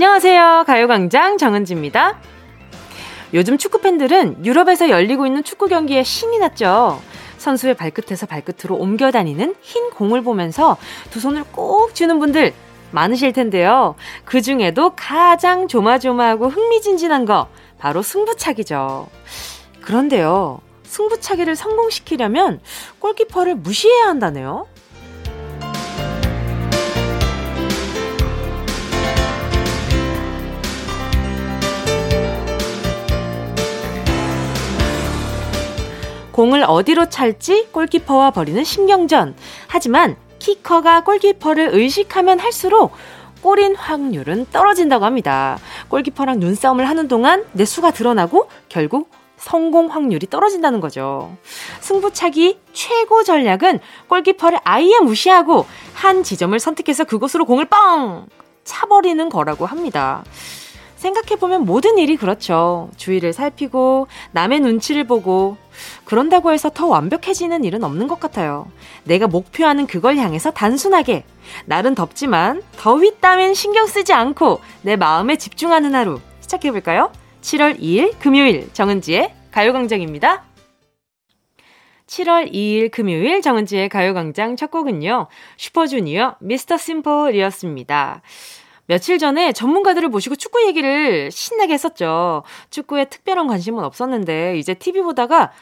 안녕하세요. 가요광장 정은지입니다. 요즘 축구팬들은 유럽에서 열리고 있는 축구 경기에 신이 났죠. 선수의 발끝에서 발끝으로 옮겨 다니는 흰 공을 보면서 두 손을 꼭 쥐는 분들 많으실 텐데요. 그 중에도 가장 조마조마하고 흥미진진한 거 바로 승부차기죠. 그런데요. 승부차기를 성공시키려면 골키퍼를 무시해야 한다네요. 공을 어디로 찰지 골키퍼와 벌이는 신경전. 하지만 키커가 골키퍼를 의식하면 할수록 골인 확률은 떨어진다고 합니다. 골키퍼랑 눈싸움을 하는 동안 내 수가 드러나고 결국 성공 확률이 떨어진다는 거죠. 승부차기 최고 전략은 골키퍼를 아예 무시하고 한 지점을 선택해서 그곳으로 공을 뻥! 차버리는 거라고 합니다. 생각해보면 모든 일이 그렇죠. 주위를 살피고, 남의 눈치를 보고, 그런다고 해서 더 완벽해지는 일은 없는 것 같아요. 내가 목표하는 그걸 향해서 단순하게, 날은 덥지만, 더위 따윈 신경 쓰지 않고, 내 마음에 집중하는 하루. 시작해볼까요? 7월 2일 금요일, 정은지의 가요광장입니다. 7월 2일 금요일 정은지의 가요광장 첫 곡은요. 슈퍼주니어 미스터 심플이었습니다. 며칠 전에 전문가들을 모시고 축구 얘기를 신나게 했었죠. 축구에 특별한 관심은 없었는데 이제 TV 보다가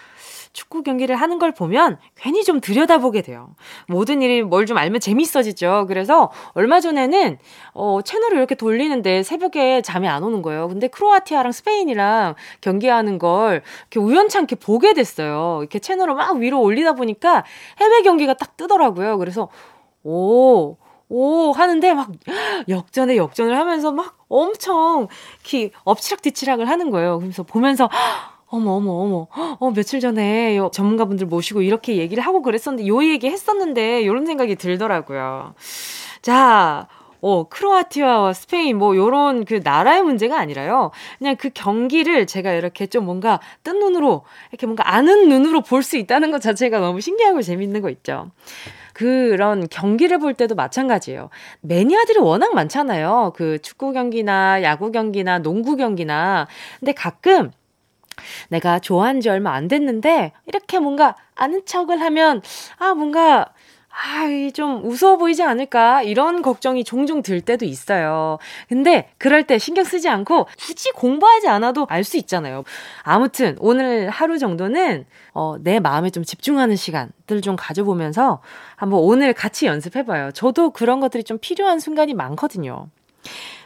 축구 경기를 하는 걸 보면 괜히 좀 들여다보게 돼요. 모든 일이 뭘 좀 알면 재밌어지죠. 그래서 얼마 전에는 어, 채널을 이렇게 돌리는데 새벽에 잠이 안 오는 거예요. 근데 크로아티아랑 스페인이랑 경기하는 걸 이렇게 우연찮게 보게 됐어요. 이렇게 채널을 막 위로 올리다 보니까 해외 경기가 딱 뜨더라고요. 그래서 오, 오 하는데 막 역전에 역전을 하면서 막 엄청 기 엎치락뒤치락을 하는 거예요. 그래서 보면서 어머 어머 어머 어 며칠 전에 전문가분들 모시고 이렇게 얘기를 하고 그랬었는데 요 얘기 했었는데 요런 생각이 들더라고요. 자, 어, 크로아티아와 스페인 뭐 요런 그 나라의 문제가 아니라요. 그냥 그 경기를 제가 이렇게 좀 뭔가 뜬 눈으로 이렇게 뭔가 아는 눈으로 볼 수 있다는 것 자체가 너무 신기하고 재밌는 거 있죠. 그런 경기를 볼 때도 마찬가지예요. 매니아들이 워낙 많잖아요. 그 축구 경기나 야구 경기나 농구 경기나. 근데 가끔 내가 좋아한 지 얼마 안 됐는데 이렇게 뭔가 아는 척을 하면 아 뭔가 아, 좀 우스워 보이지 않을까? 이런 걱정이 종종 들 때도 있어요. 근데 그럴 때 신경 쓰지 않고 굳이 공부하지 않아도 알 수 있잖아요. 아무튼 오늘 하루 정도는 어, 내 마음에 좀 집중하는 시간들 좀 가져보면서 한번 오늘 같이 연습해봐요. 저도 그런 것들이 좀 필요한 순간이 많거든요.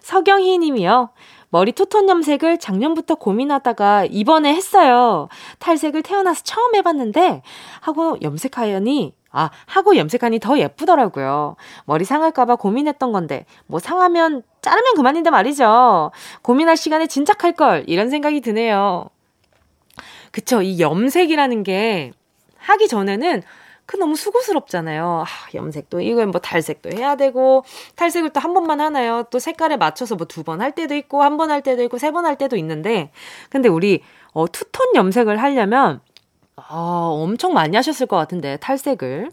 서경희 님이요. 머리 투톤 염색을 작년부터 고민하다가 이번에 했어요. 탈색을 태어나서 처음 해봤는데 하고 염색하려니 아, 하고 염색하니 더 예쁘더라고요. 머리 상할까봐 고민했던 건데, 뭐 상하면 자르면 그만인데 말이죠. 고민할 시간에 진작 할 걸, 이런 생각이 드네요. 그쵸, 이 염색이라는 게 하기 전에는 그 너무 수고스럽잖아요. 아, 염색도 이건 뭐 탈색도 해야 되고 탈색을 또 한 번만 하나요? 또 색깔에 맞춰서 뭐 두 번 할 때도 있고 한 번 할 때도 있고 세 번 할 때도 있는데 근데 우리 어 투톤 염색을 하려면 아, 엄청 많이 하셨을 것 같은데, 탈색을.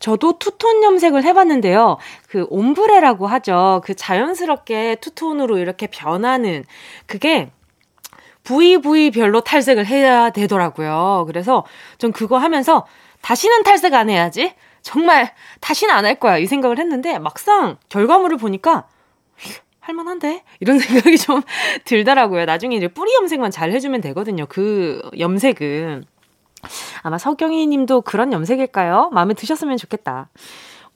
저도 투톤 염색을 해봤는데요. 그 옴브레라고 하죠. 그 자연스럽게 투톤으로 이렇게 변하는, 그게 부위 부위별로 탈색을 해야 되더라고요. 그래서 전 그거 하면서 다시는 탈색 안 해야지. 정말 다시는 안 할 거야. 이 생각을 했는데 막상 결과물을 보니까 할만한데? 이런 생각이 좀 들더라고요. 나중에 이제 뿌리 염색만 잘 해주면 되거든요. 그 염색은. 아마 서경희 님도 그런 염색일까요? 마음에 드셨으면 좋겠다.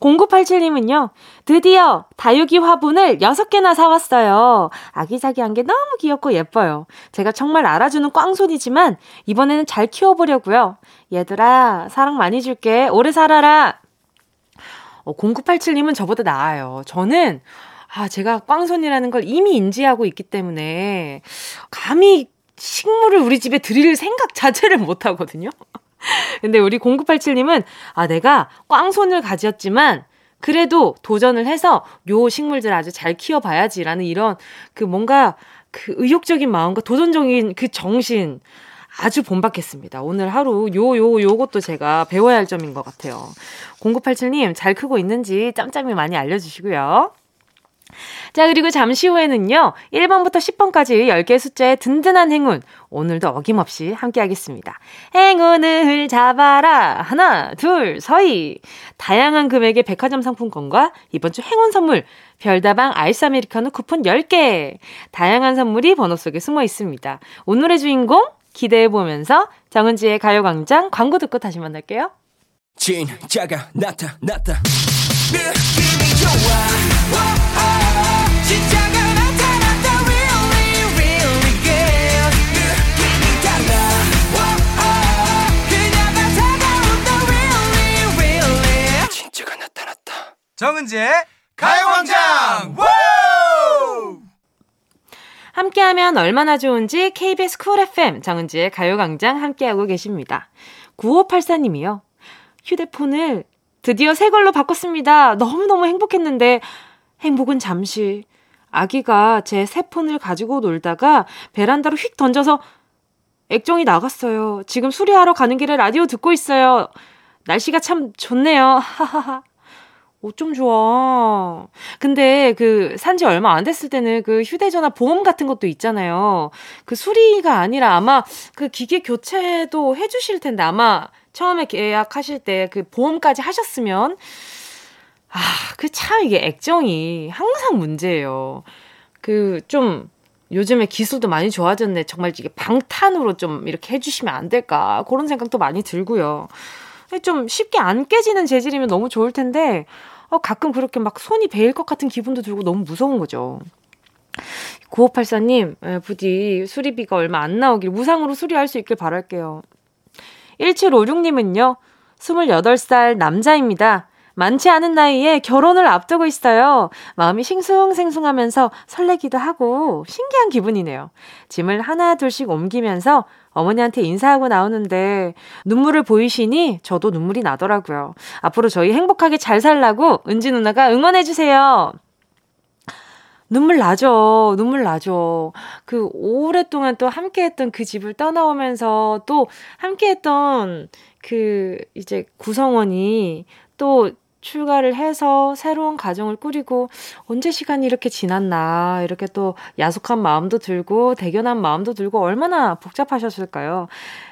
0987님은요, 드디어 다육이 화분을 6개나 사왔어요. 아기자기한 게 너무 귀엽고 예뻐요. 제가 정말 알아주는 꽝손이지만, 이번에는 잘 키워보려고요. 얘들아, 사랑 많이 줄게. 오래 살아라. 어, 0987님은 저보다 나아요. 저는, 아, 제가 꽝손이라는 걸 이미 인지하고 있기 때문에, 감히 식물을 우리 집에 드릴 생각 자체를 못 하거든요. 근데 우리 0987님은, 아, 내가 꽝손을 가졌지만, 그래도 도전을 해서 요 식물들 아주 잘 키워봐야지라는 이런 그 뭔가 그 의욕적인 마음과 도전적인 그 정신 아주 본받겠습니다. 오늘 하루 요, 요, 요것도 제가 배워야 할 점인 것 같아요. 0987님 잘 크고 있는지 짬짬이 많이 알려주시고요. 자, 그리고 잠시 후에는요, 1번부터 10번까지 10개의 숫자의 든든한 행운. 오늘도 어김없이 함께 하겠습니다. 행운을 잡아라. 하나, 둘, 서희. 다양한 금액의 백화점 상품권과 이번 주 행운 선물, 별다방 아이스 아메리카노 쿠폰 10개. 다양한 선물이 번호 속에 숨어 있습니다. 오늘의 주인공 기대해보면서 정은지의 가요광장 광고 듣고 다시 만날게요. 진짜가 나타났다. 느낌이 좋아. 정은지의 가요광장 함께하면 얼마나 좋은지 KBS Cool FM 정은지의 가요광장 함께하고 계십니다. 9584님이요. 휴대폰을 드디어 새 걸로 바꿨습니다. 너무너무 행복했는데 행복은 잠시. 아기가 제 새 폰을 가지고 놀다가 베란다로 휙 던져서 액정이 나갔어요. 지금 수리하러 가는 길에 라디오 듣고 있어요. 날씨가 참 좋네요. 하하하. 어쩜 좋아. 근데 그 산지 얼마 안 됐을 때는 그 휴대전화 보험 같은 것도 있잖아요. 그 수리가 아니라 아마 그 기계 교체도 해주실 텐데 아마 처음에 계약하실 때 그 보험까지 하셨으면 아, 그 참 이게 액정이 항상 문제예요. 그 좀 요즘에 기술도 많이 좋아졌네. 정말 이게 방탄으로 좀 이렇게 해주시면 안 될까. 그런 생각도 많이 들고요. 좀 쉽게 안 깨지는 재질이면 너무 좋을 텐데, 어, 가끔 그렇게 막 손이 베일 것 같은 기분도 들고 너무 무서운 거죠. 9584님, 예, 부디 수리비가 얼마 안 나오길 무상으로 수리할 수 있길 바랄게요. 1756님은요, 28살 남자입니다. 많지 않은 나이에 결혼을 앞두고 있어요. 마음이 싱숭생숭하면서 설레기도 하고 신기한 기분이네요. 짐을 하나 둘씩 옮기면서 어머니한테 인사하고 나오는데 눈물을 보이시니 저도 눈물이 나더라고요. 앞으로 저희 행복하게 잘 살라고 은지 누나가 응원해주세요. 눈물 나죠. 눈물 나죠. 그 오랫동안 또 함께 했던 그 집을 떠나오면서 또 함께 했던 그 이제 구성원이 또 출가를 해서 새로운 가정을 꾸리고 언제 시간이 이렇게 지났나 이렇게 또 야속한 마음도 들고 대견한 마음도 들고 얼마나 복잡하셨을까요?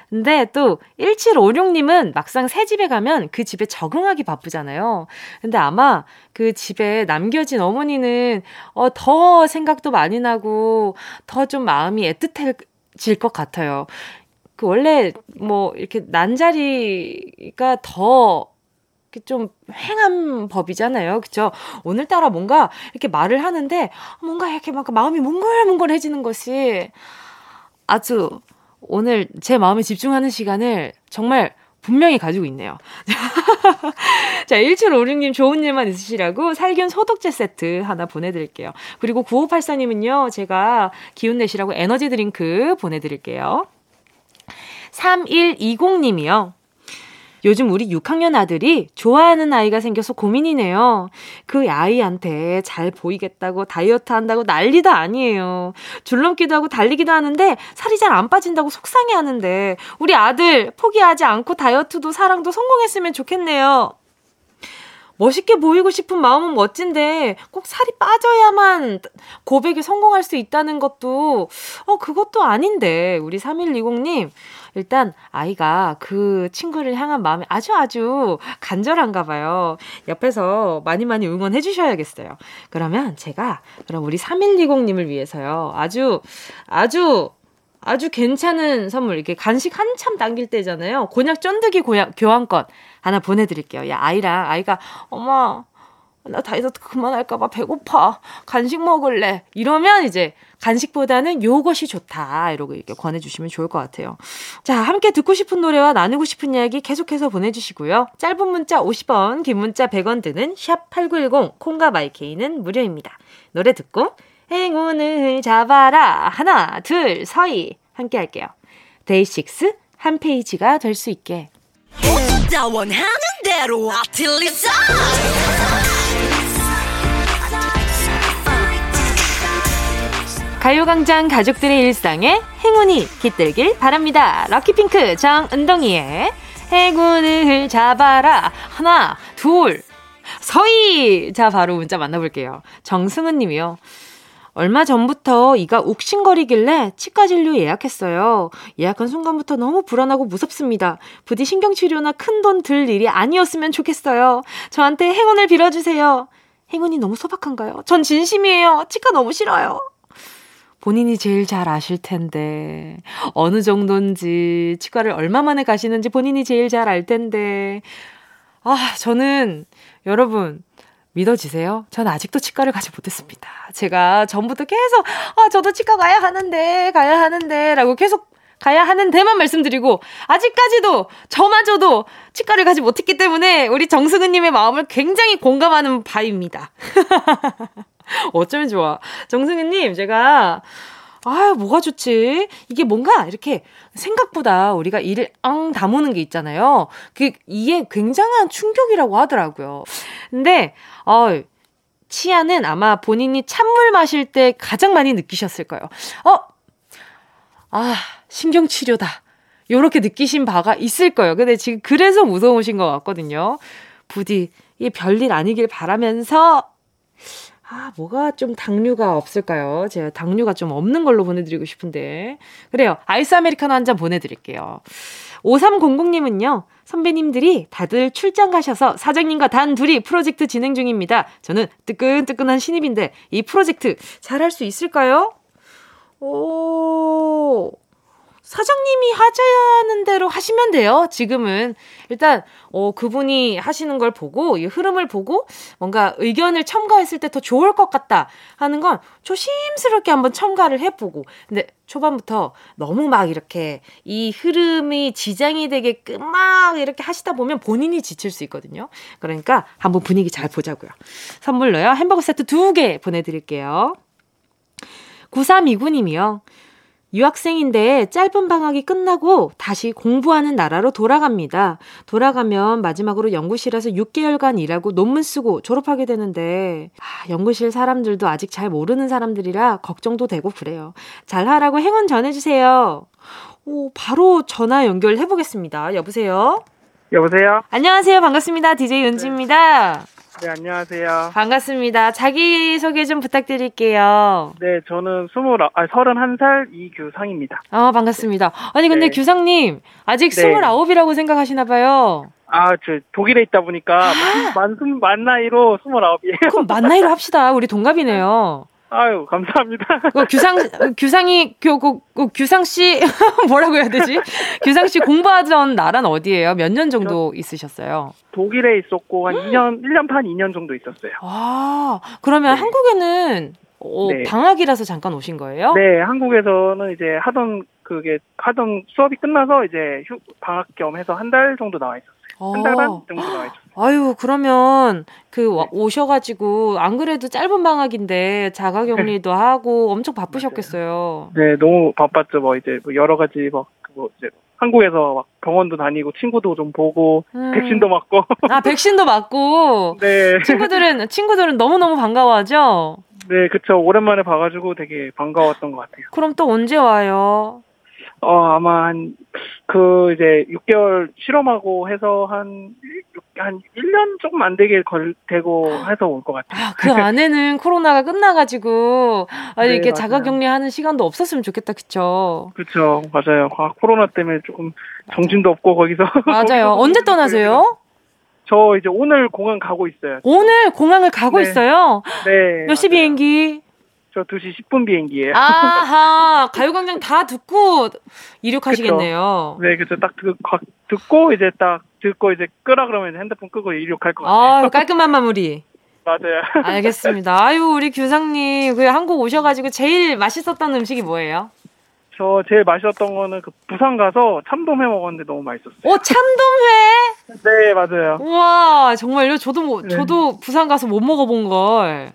근데 또 1756님은 막상 새 집에 가면 그 집에 적응하기 바쁘잖아요. 근데 아마 그 집에 남겨진 어머니는 어, 더 생각도 많이 나고 더 좀 마음이 애틋해질 것 같아요. 그 원래 뭐 이렇게 난자리가 더 좀 횡한 법이잖아요. 그쵸? 오늘따라 뭔가 이렇게 말을 하는데 뭔가 이렇게 막 마음이 몽글몽글해지는 것이 아주 오늘 제 마음에 집중하는 시간을 정말 분명히 가지고 있네요. 자, 1756님 좋은 일만 있으시라고 살균 소독제 세트 하나 보내드릴게요. 그리고 9584님은요, 제가 기운 내시라고 에너지 드링크 보내드릴게요. 3120님이요. 요즘 우리 6학년 아들이 좋아하는 아이가 생겨서 고민이네요. 그 아이한테 잘 보이겠다고 다이어트 한다고 난리도 아니에요. 줄넘기도 하고 달리기도 하는데 살이 잘 안 빠진다고 속상해 하는데 우리 아들 포기하지 않고 다이어트도 사랑도 성공했으면 좋겠네요. 멋있게 보이고 싶은 마음은 멋진데 꼭 살이 빠져야만 고백에 성공할 수 있다는 것도 어 그것도 아닌데 우리 3120님 일단 아이가 그 친구를 향한 마음이 아주 아주 간절한가 봐요. 옆에서 많이 많이 응원해 주셔야겠어요. 그러면 제가 그럼 우리 3120님을 위해서요. 아주 아주 아주 괜찮은 선물 이렇게 간식 한참 당길 때잖아요. 곤약 쫀득이 고약, 교환권 하나 보내드릴게요. 야 아이랑 아이가 엄마 나 다이어트 그만할까봐 배고파. 간식 먹을래. 이러면 이제 간식보다는 요것이 좋다. 이러고 이렇게 권해주시면 좋을 것 같아요. 자, 함께 듣고 싶은 노래와 나누고 싶은 이야기 계속해서 보내주시고요. 짧은 문자 50원, 긴 문자 100원 드는 샵8910, 콩과 마이케이는 무료입니다. 노래 듣고 행운을 잡아라. 하나, 둘, 서희. 함께 할게요. 데이식스 한 페이지가 될 수 있게. 가요광장 가족들의 일상에 행운이 깃들길 바랍니다. 럭키핑크 정은동이의 행운을 잡아라. 하나, 둘, 서희! 자, 바로 문자 만나볼게요. 정승은 님이요. 얼마 전부터 이가 욱신거리길래 치과 진료 예약했어요. 예약한 순간부터 너무 불안하고 무섭습니다. 부디 신경치료나 큰 돈 들 일이 아니었으면 좋겠어요. 저한테 행운을 빌어주세요. 행운이 너무 소박한가요? 전 진심이에요. 치과 너무 싫어요. 본인이 제일 잘 아실 텐데, 어느 정도인지, 치과를 얼마 만에 가시는지 본인이 제일 잘 알 텐데, 아, 저는, 여러분, 믿어지세요? 전 아직도 치과를 가지 못했습니다. 제가 전부터 계속, 아, 저도 치과 가야 하는데, 가야 하는데, 라고 계속 가야 하는데만 말씀드리고, 아직까지도 저마저도 치과를 가지 못했기 때문에 우리 정승은님의 마음을 굉장히 공감하는 바입니다. 어쩌면 좋아. 정승은님, 제가, 아, 뭐가 좋지? 이게 뭔가 이렇게 생각보다 우리가 이를 엉 다무는 게 있잖아요. 그 이게 굉장한 충격이라고 하더라고요. 근데 어 치아는 아마 본인이 찬물 마실 때 가장 많이 느끼셨을 거예요. 어, 아 신경 치료다. 요렇게 느끼신 바가 있을 거예요. 근데 지금 그래서 무서우신 것 같거든요. 부디 이 별일 아니길 바라면서 아, 뭐가 좀 당류가 없을까요? 제가 당류가 좀 없는 걸로 보내드리고 싶은데. 그래요. 아이스 아메리카노 한 잔 보내드릴게요. 5300님은요, 선배님들이 다들 출장 가셔서 사장님과 단 둘이 프로젝트 진행 중입니다. 저는 뜨끈뜨끈한 신입인데 이 프로젝트 잘할 수 있을까요? 오, 사장님이 하자는 대로 하시면 돼요. 지금은 일단 어 그분이 하시는 걸 보고 이 흐름을 보고 뭔가 의견을 첨가했을 때 더 좋을 것 같다 하는 건 조심스럽게 한번 첨가를 해보고 근데 초반부터 너무 막 이렇게 이 흐름이 지장이 되게끔 막 이렇게 하시다 보면 본인이 지칠 수 있거든요. 그러니까 한번 분위기 잘 보자고요. 선물로요 햄버거 세트 두 개 보내드릴게요. 9329님이요. 유학생인데 짧은 방학이 끝나고 다시 공부하는 나라로 돌아갑니다. 돌아가면 마지막으로 연구실에서 6개월간 일하고 논문 쓰고 졸업하게 되는데, 아, 연구실 사람들도 아직 잘 모르는 사람들이라 걱정도 되고 그래요. 잘하라고 행운 전해주세요. 오, 바로 전화 연결해보겠습니다. 여보세요? 여보세요? 안녕하세요. 반갑습니다. DJ 은지입니다. 네. 네, 안녕하세요. 반갑습니다. 자기소개 좀 부탁드릴게요. 네, 저는 20, 아, 31살 이규상입니다. 아, 반갑습니다. 아니, 근데 네. 규상님, 아직 네. 29이라고 생각하시나봐요. 아, 저 독일에 있다 보니까 만, 만 나이로 29이에요. 그럼 만 나이로 합시다. 우리 동갑이네요. 아유, 감사합니다. 그 규상, 규상이, 그, 그, 그 규상 씨, 뭐라고 해야 되지? 규상 씨 공부하던 나라는 어디예요? 몇 년 정도 있으셨어요? 독일에 있었고, 한 2년, 1년 반, 2년 정도 있었어요. 아, 그러면 네. 한국에는 어, 네. 방학이라서 잠깐 오신 거예요? 네, 한국에서는 이제 하던, 그게, 하던 수업이 끝나서 이제 휴, 방학 겸 해서 한 달 정도 나와 있었어요. 한 달반 어. 정도 나와 있어요. 아유, 그러면 그 네. 오셔가지고 안 그래도 짧은 방학인데 자가격리도 하고 엄청 바쁘셨겠어요. 네, 너무 바빴죠. 뭐 이제 뭐 여러 가지 막뭐 이제 한국에서 막 병원도 다니고 친구도 좀 보고 음. 백신도 맞고. 아 백신도 맞고. 네. 친구들은 친구들은 너무 너무 반가워하죠. 네, 그쵸. 오랜만에 봐가지고 되게 반가웠던 것 같아요. 그럼 또 언제 와요? 어, 아마 한, 그, 이제, 6개월 실험하고 해서 한, 한 1년 조금 안 되게 걸, 되고 해서 올 것 같아요. 아, 그 안에는 코로나가 끝나가지고, 아, 네, 이렇게 자가 격리하는 시간도 없었으면 좋겠다, 그쵸? 그쵸, 맞아요. 아, 코로나 때문에 조금 정신도 없고, 거기서. 맞아요. 언제 떠나세요? 저 이제 오늘 공항 가고 있어요. 오늘 공항을 가고 네. 있어요? 네. 몇 시 비행기? 저 2시 10분 비행기예요. 아하, 가요광장 다 듣고 이륙하시겠네요. 그쵸. 네, 그죠. 딱 듣, 듣고 이제 딱 듣고 이제 끄라 그러면 핸드폰 끄고 이륙할 것 같아요. 아, 깔끔한 마무리. 맞아요. 알겠습니다. 아유, 우리 규상님, 그 한국 오셔가지고 제일 맛있었던 음식이 뭐예요? 저 제일 맛있었던 거는 그 부산 가서 참돔회 먹었는데 너무 맛있었어요. 오 참돔회? 네 맞아요. 우와 정말요? 저도 뭐, 네. 저도 부산 가서 못 먹어본 걸.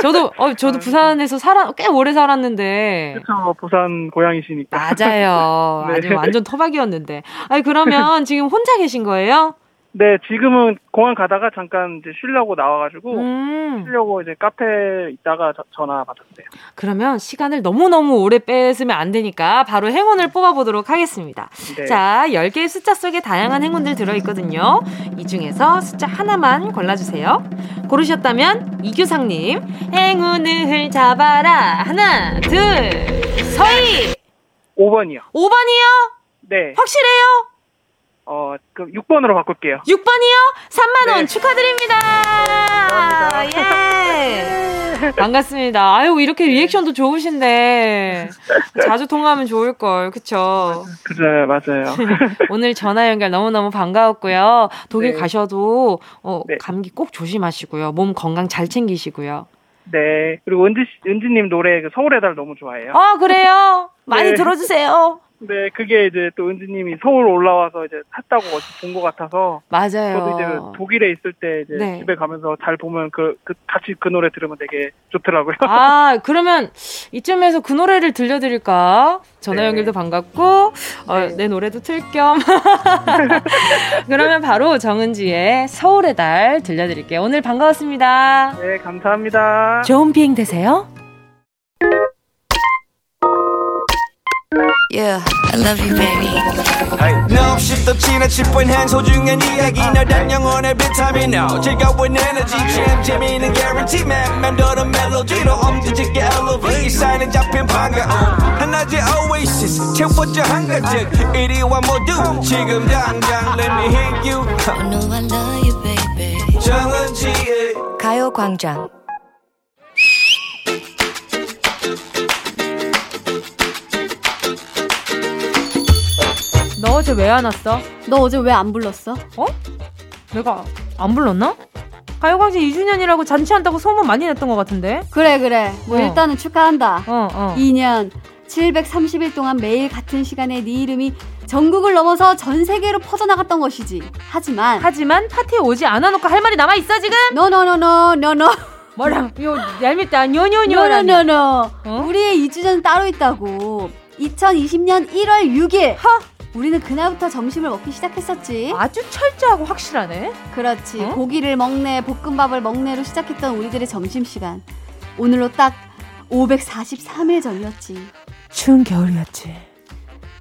저도 어 저도 아, 부산에서 살아 꽤 오래 살았는데. 그렇죠 부산 고향이시니까. 맞아요. 네. 아주 완전 터박이었는데. 아니 그러면 지금 혼자 계신 거예요? 네, 지금은 공항 가다가 잠깐 이제 쉬려고 나와가지고 음. 쉬려고 이제 카페 있다가 저, 전화 받았어요. 그러면 시간을 너무너무 오래 뺏으면 안 되니까 바로 행운을 뽑아보도록 하겠습니다. 네. 자, 10개의 숫자 속에 다양한 행운들 들어있거든요. 이 중에서 숫자 하나만 골라주세요. 고르셨다면 이규상님, 행운을 잡아라. 하나, 둘, 서희! 5번이요. 5번이요? 네. 확실해요? 어, 그 6번으로 바꿀게요. 6번이요? 3만원 네. 축하드립니다. 감사합니다. 예. 반갑습니다. 아유, 이렇게 리액션도 좋으신데. 자주 통화하면 좋을걸. 그쵸? 그죠, 맞아요. 오늘 전화 연결 너무너무 반가웠고요. 독일 네. 가셔도, 어, 네. 감기 꼭 조심하시고요. 몸 건강 잘 챙기시고요. 네. 그리고 은지, 은지님 노래 그 서울의 달 너무 좋아해요. 아, 그래요? 많이 네. 들어주세요. 네, 그게 이제 또 은지님이 서울 올라와서 이제 탔다고 어디 본것 같아서. 맞아요. 저도 이제 독일에 있을 때 이제 네. 집에 가면서 잘 보면 그, 그, 같이 그 노래 들으면 되게 좋더라고요. 아, 그러면 이쯤에서 그 노래를 들려드릴까? 전화 네. 연결도 반갑고, 어, 네. 내 노래도 틀 겸. 그러면 바로 정은지의 서울의 달 들려드릴게요. 오늘 반가웠습니다. 네, 감사합니다. 좋은 비행 되세요. Yeah, I love you, baby. Hey. No, 없이 또 지나칠 뻔한 소중한 이야기. 너란 영혼의 비타민 No 즐거운 에너지. 참 재미있는 guarantee man. 맘대로 멜로디로 엄지짓게 elevate. 사인은 잡힌 반가움. 하나의 oasis. 채워져 한가득 이리와 모두 지금 당장 let me hit you. I know I love you, baby. 정은지의 가요광장 너 어제 왜 안 왔어? 너 어제 왜 안 불렀어? 어? 내가 안 불렀나? 가요광장 2주년이라고 잔치한다고 소문 많이 냈던 것 같은데? 그래 그래 뭐 어. 일단은 축하한다 어, 어. 2년 730일 동안 매일 같은 시간에 네 이름이 전국을 넘어서 전 세계로 퍼져나갔던 것이지 하지만 하지만 파티에 오지 않아놓고 할 말이 남아 있어 지금? no no no no 노노 뭐랑 요 얄밉다 뇨뇨뇨 노노노노 어? 우리의 2주년 따로 있다고 2020년 1월 6일 허? 우리는 그날부터 점심을 먹기 시작했었지. 아주 철저하고 확실하네. 그렇지. 어? 고기를 먹네, 볶음밥을 먹네로 시작했던 우리들의 점심시간. 오늘로 딱 543일 전이었지. 추운 겨울이었지.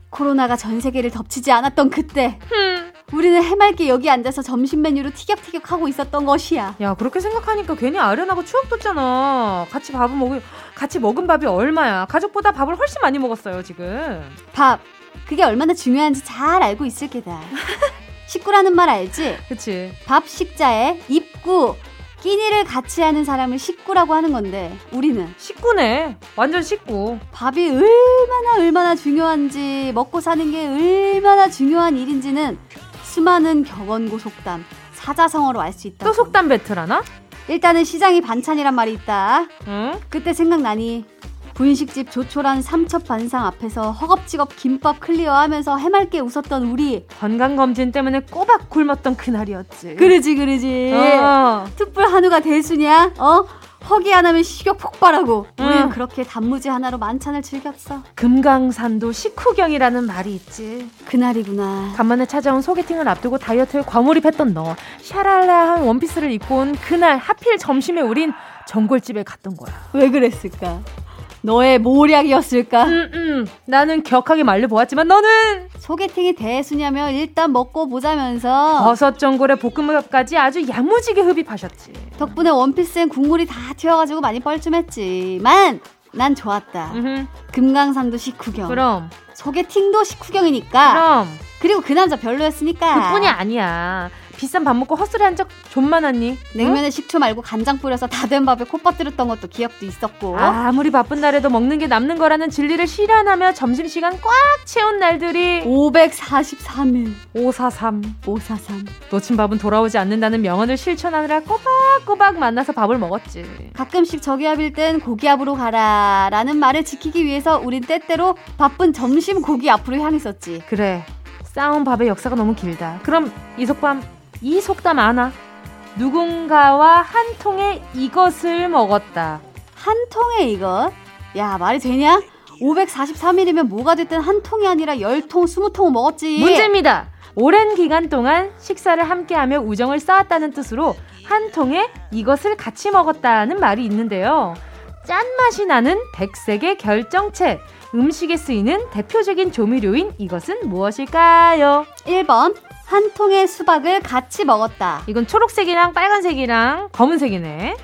코로나가 전 세계를 덮치지 않았던 그때. 흠. 우리는 해맑게 여기 앉아서 점심 메뉴로 티격태격 하고 있었던 것이야. 야, 그렇게 생각하니까 괜히 아련하고 추억 돋잖아. 같이 밥을 먹을, 같이 먹은 밥이 얼마야. 가족보다 밥을 훨씬 많이 먹었어요, 지금. 밥. 그게 얼마나 중요한지 잘 알고 있을 게다. 식구라는 말 알지? 그치. 밥 식자에 입구, 끼니를 같이 하는 사람을 식구라고 하는 건데 우리는 식구네. 완전 식구. 밥이 얼마나 얼마나 중요한지 먹고 사는 게 얼마나 중요한 일인지는 수많은 격언고 속담, 사자성어로 알 수 있다. 또 속담 배틀 하나? 일단은 시장이 반찬이란 말이 있다. 응? 그때 생각나니 분식집 조촐한 삼첩 반상 앞에서 허겁지겁 김밥 클리어하면서 해맑게 웃었던 우리. 건강검진 때문에 꼬박 굶었던 그날이었지. 그러지 그러지. 어. 특불 한우가 대수냐? 어? 허기 하나면 식욕 폭발하고. 우리는 응. 그렇게 단무지 하나로 만찬을 즐겼어. 금강산도 식후경이라는 말이 있지. 그날이구나. 간만에 찾아온 소개팅을 앞두고 다이어트에 과몰입했던 너. 샤랄라한 원피스를 입고 온 그날 하필 점심에 우린 전골집에 갔던 거야. 왜 그랬을까 너의 모략이었을까? 음, 음. 나는 격하게 말려보았지만 너는 소개팅이 대수냐면 일단 먹고 보자면서 버섯 전골에 볶음밥까지 아주 야무지게 흡입하셨지. 덕분에 원피스엔 국물이 다 튀어가지고 많이 뻘쭘했지만 난 좋았다. 음흠. 금강산도 식후경. 그럼 소개팅도 식후경이니까. 그럼 그리고 그 남자 별로였으니까. 그뿐이 아니야. 비싼 밥 먹고 헛소리 한적좀 많았니? 냉면에 응? 식초 말고 간장 뿌려서 다 된 밥에 콧 빠뜨렸던 것도 기억도 있었고. 아, 아무리 바쁜 날에도 먹는 게 남는 거라는 진리를 실현하며 점심시간 꽉 채운 날들이 543일. 543 543 놓친 밥은 돌아오지 않는다는 명언을 실천하느라 꼬박꼬박 만나서 밥을 먹었지. 가끔씩 저기압일 땐 고기압으로 가라 라는 말을 지키기 위해서 우린 때때로 바쁜 점심 고기 앞으로 향했었지. 그래. 싸운 밥의 역사가 너무 길다. 그럼 이속밤 이 속담 아나? 누군가와 한 통에 이것을 먹었다. 한 통에 이것? 야, 말이 되냐? 543일이면 뭐가 됐든 한 통이 아니라 10통, 20통 먹었지. 문제입니다. 오랜 기간 동안 식사를 함께하며 우정을 쌓았다는 뜻으로 한 통에 이것을 같이 먹었다는 말이 있는데요. 짠맛이 나는 백색의 결정체. 음식에 쓰이는 대표적인 조미료인 이것은 무엇일까요? 1번. 한 통의 수박을 같이 먹었다. 이건 초록색이랑 빨간색이랑 검은색이네.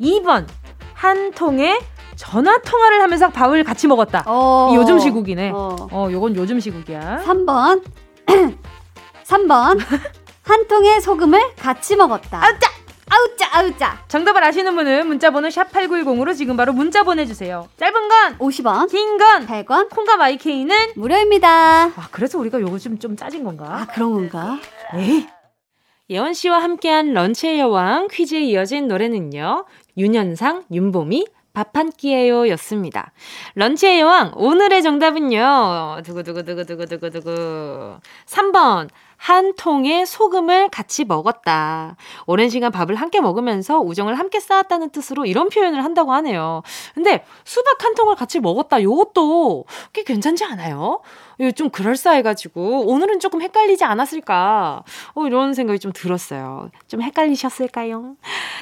2번. 한 통에 전화 통화를 하면서 밥을 같이 먹었다. 어. 요즘 시국이네. 어. 어, 요건 요즘 시국이야. 3번. 3번. 한 통의 소금을 같이 먹었다. 아 짜! 아우짜 아우짜. 정답을 아시는 분은 문자번호 샵 8910으로 지금 바로 문자 보내주세요. 짧은 건 50원, 긴 건 100원, 콩과 마이케이는 무료입니다. 아 그래서 우리가 요즘 좀 짜진 건가? 아 그런 건가? 에이. 예원 씨와 함께한 런치의 여왕 퀴즈에 이어진 노래는요. 윤현상, 윤보미, 밥 한 끼예요 였습니다. 런치의 여왕, 오늘의 정답은요. 두구두구두구두구두구두구. 3번, 한 통의 소금을 같이 먹었다. 오랜 시간 밥을 함께 먹으면서 우정을 함께 쌓았다는 뜻으로 이런 표현을 한다고 하네요. 근데 수박 한 통을 같이 먹었다. 요것도 꽤 괜찮지 않아요? 좀 그럴싸해가지고 오늘은 조금 헷갈리지 않았을까 어, 이런 생각이 좀 들었어요. 좀 헷갈리셨을까요?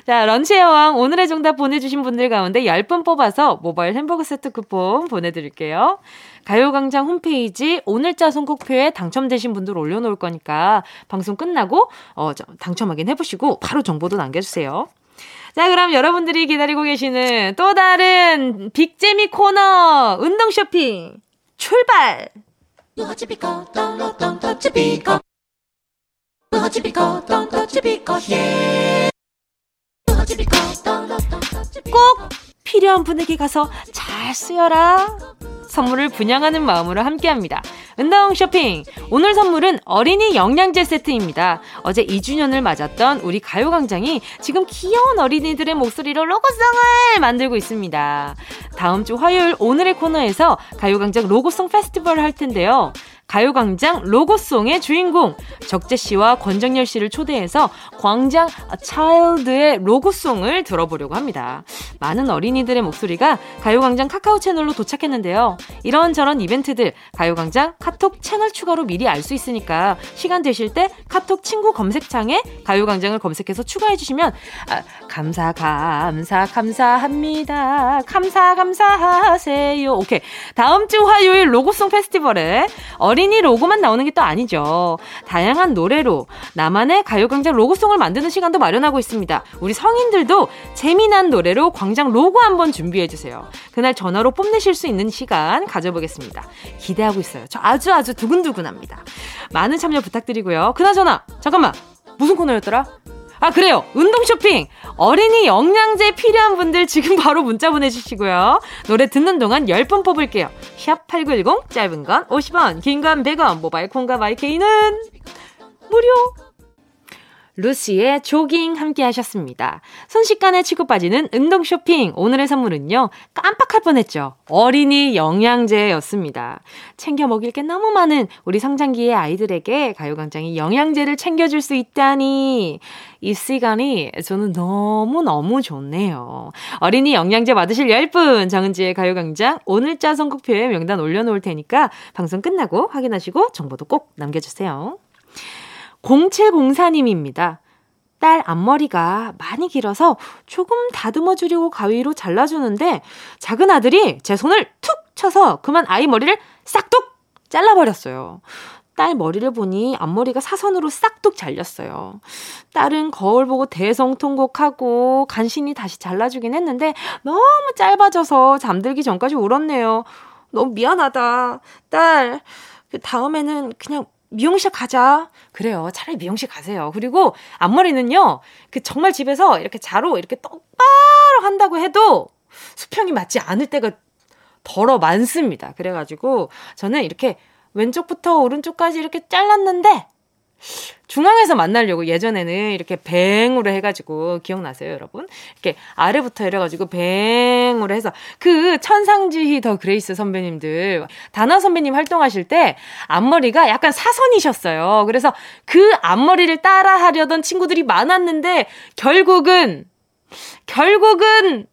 자 런치 여왕 오늘의 정답 보내주신 분들 가운데 10분 뽑아서 모바일 햄버거 세트 쿠폰 보내드릴게요. 가요광장 홈페이지 오늘자 선곡표에 당첨되신 분들 올려놓을 거니까 방송 끝나고 어, 당첨 확인 해보시고 바로 정보도 남겨주세요. 자, 그럼 여러분들이 기다리고 계시는 또 다른 빅재미 코너 운동 쇼핑 출발! 꼭 필요한 분에게 가서 잘 쓰여라. 선물을 분양하는 마음으로 함께합니다. 은다웅 쇼핑 오늘 선물은 어린이 영양제 세트입니다. 어제 2주년을 맞았던 우리 가요광장이 지금 귀여운 어린이들의 목소리로 로고송을 만들고 있습니다. 다음 주 화요일 오늘의 코너에서 가요광장 로고송 페스티벌을 할 텐데요. 가요광장 로고송의 주인공 적재 씨와 권정열 씨를 초대해서 광장 차일드의 로고송을 들어보려고 합니다. 많은 어린이들의 목소리가 가요광장 카카오 채널로 도착했는데요. 이런저런 이벤트들 가요광장 카톡 채널 추가로 미리 알 수 있으니까 시간 되실 때 카톡 친구 검색창에 가요광장을 검색해서 추가해 주시면 아, 감사 감사 감사합니다. 감사 감사하세요. 오케이 다음 주 화요일 로고송 페스티벌에 어린 어린이 로고만 나오는 게 또 아니죠. 다양한 노래로 나만의 가요광장 로고송을 만드는 시간도 마련하고 있습니다. 우리 성인들도 재미난 노래로 광장 로고 한번 준비해주세요. 그날 전화로 뽐내실 수 있는 시간 가져보겠습니다. 기대하고 있어요. 저 아주 아주 두근두근합니다. 많은 참여 부탁드리고요. 그나저나, 잠깐만! 무슨 코너였더라? 아, 그래요. 운동 쇼핑. 어린이 영양제 필요한 분들 지금 바로 문자 보내주시고요. 노래 듣는 동안 10분 뽑을게요. 샵8910, 짧은 건 50원, 긴 건 100원, 모바일 콩과 마이케이는 무료. 루시의 조깅 함께 하셨습니다. 순식간에 치고 빠지는 운동 쇼핑. 오늘의 선물은요. 깜빡할 뻔했죠. 어린이 영양제였습니다. 챙겨 먹일 게 너무 많은 우리 성장기의 아이들에게 가요광장이 영양제를 챙겨줄 수 있다니. 이 시간이 저는 너무너무 좋네요. 어린이 영양제 받으실 10분 정은지의 가요광장 오늘자 선곡표에 명단 올려놓을 테니까 방송 끝나고 확인하시고 정보도 꼭 남겨주세요. 0704님입니다. 딸 앞머리가 많이 길어서 조금 다듬어 주려고 가위로 잘라주는데 작은 아들이 제 손을 툭 쳐서 그만 아이 머리를 싹둑 잘라버렸어요. 딸 머리를 보니 앞머리가 사선으로 싹둑 잘렸어요. 딸은 거울 보고 대성통곡하고 간신히 다시 잘라주긴 했는데 너무 짧아져서 잠들기 전까지 울었네요. 너무 미안하다. 딸, 그 다음에는 그냥 미용실 가자. 그래요. 차라리 미용실 가세요. 그리고 앞머리는요, 그 정말 집에서 이렇게 자로 이렇게 똑바로 한다고 해도 수평이 맞지 않을 때가 더러 많습니다. 그래가지고 저는 이렇게 왼쪽부터 오른쪽까지 이렇게 잘랐는데 중앙에서 만나려고 예전에는 이렇게 뱅으로 해가지고 기억나세요, 여러분? 이렇게 아래부터 이래가지고 뱅으로 해서 그 천상지희 더 그레이스 선배님들 다나 선배님 활동하실 때 앞머리가 약간 사선이셨어요. 그래서 그 앞머리를 따라 하려던 친구들이 많았는데 결국은 결국은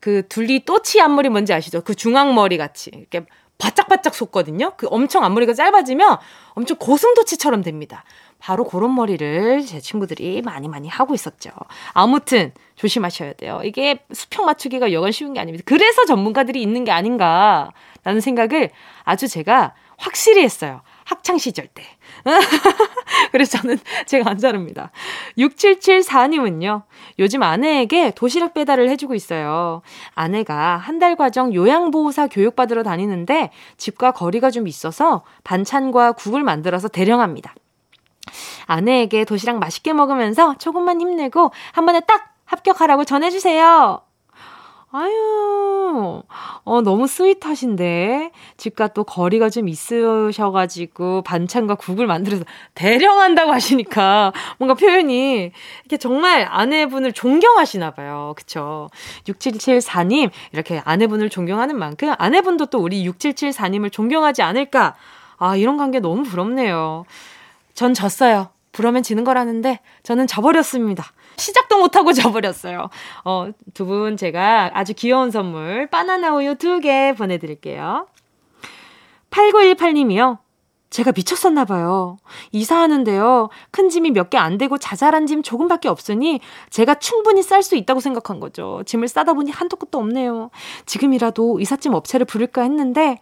그 둘리 또치 앞머리 뭔지 아시죠? 그 중앙머리 같이 이렇게 바짝바짝 솟거든요. 그 엄청 앞머리가 짧아지면 엄청 고슴도치처럼 됩니다. 바로 그런 머리를 제 친구들이 많이 많이 하고 있었죠. 아무튼 조심하셔야 돼요. 이게 수평 맞추기가 여간 쉬운 게 아닙니다. 그래서 전문가들이 있는 게 아닌가라는 생각을 아주 제가 확실히 했어요. 학창 시절 때. 그래서 저는 제가 안 자릅니다. 6774님은요. 요즘 아내에게 도시락 배달을 해주고 있어요. 아내가 한 달 과정 요양보호사 교육받으러 다니는데 집과 거리가 좀 있어서 반찬과 국을 만들어서 대령합니다. 아내에게 도시락 맛있게 먹으면서 조금만 힘내고 한 번에 딱 합격하라고 전해주세요. 아유, 어, 너무 스윗하신데. 집과 또 거리가 좀 있으셔가지고 반찬과 국을 만들어서 대령한다고 하시니까 뭔가 표현이 이렇게 정말 아내분을 존경하시나 봐요. 그쵸? 6774님, 이렇게 아내분을 존경하는 만큼 아내분도 또 우리 6774님을 존경하지 않을까? 아, 이런 관계 너무 부럽네요. 전 졌어요. 부러면 지는 거라는데 저는 져버렸습니다. 시작도 못하고 져버렸어요. 어, 두 분 제가 아주 귀여운 선물 바나나 우유 두 개 보내드릴게요. 8918님이요. 제가 미쳤었나 봐요. 이사하는데요. 큰 짐이 몇 개 안 되고 자잘한 짐 조금밖에 없으니 제가 충분히 쌀 수 있다고 생각한 거죠. 짐을 싸다 보니 한도 끝도 없네요. 지금이라도 이삿짐 업체를 부를까 했는데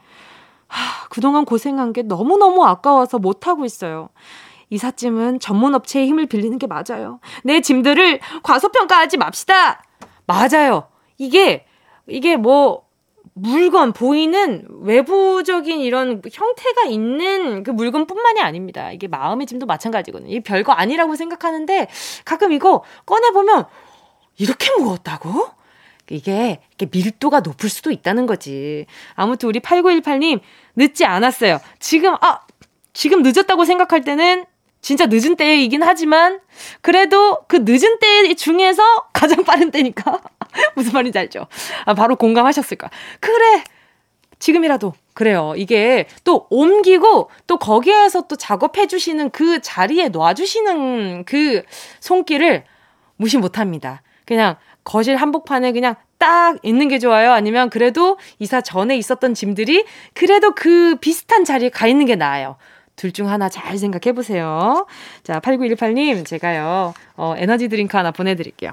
하, 그동안 고생한 게 너무너무 아까워서 못하고 있어요. 이삿짐은 전문 업체의 힘을 빌리는 게 맞아요. 내 짐들을 과소평가하지 맙시다. 맞아요. 이게 이게 뭐 물건 보이는 외부적인 이런 형태가 있는 그 물건뿐만이 아닙니다. 이게 마음의 짐도 마찬가지거든요. 이 별거 아니라고 생각하는데 가끔 이거 꺼내 보면 이렇게 무거웠다고? 이게 이게 밀도가 높을 수도 있다는 거지. 아무튼 우리 8918님 늦지 않았어요. 지금 아 지금 늦었다고 생각할 때는 진짜 늦은 때이긴 하지만 그래도 그 늦은 때 중에서 가장 빠른 때니까 무슨 말인지 알죠? 아, 바로 공감하셨을까? 그래 지금이라도 그래요. 이게 또 옮기고 또 거기에서 또 작업해 주시는 그 자리에 놔 주시는 그 손길을 무시 못 합니다. 그냥 거실 한복판에 그냥 딱 있는 게 좋아요? 아니면 그래도 이사 전에 있었던 짐들이 그래도 그 비슷한 자리에 가 있는 게 나아요. 둘 중 하나 잘 생각해 보세요. 자, 8918님, 제가요, 어, 에너지 드링크 하나 보내드릴게요.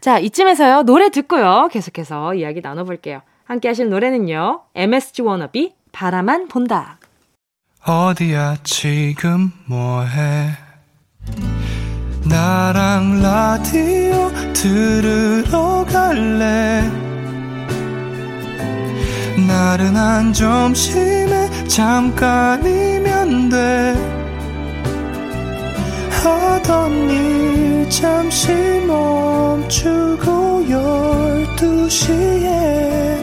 자, 이쯤에서요, 노래 듣고요, 계속해서 이야기 나눠볼게요. 함께 하실 노래는요, MSG 워너비, 바라만 본다. 어디야, 지금 뭐해? 나랑 라디오 들으러 갈래? 나른한 점심에 잠깐이면 돼 하던 일 잠시 멈추고 열두 시에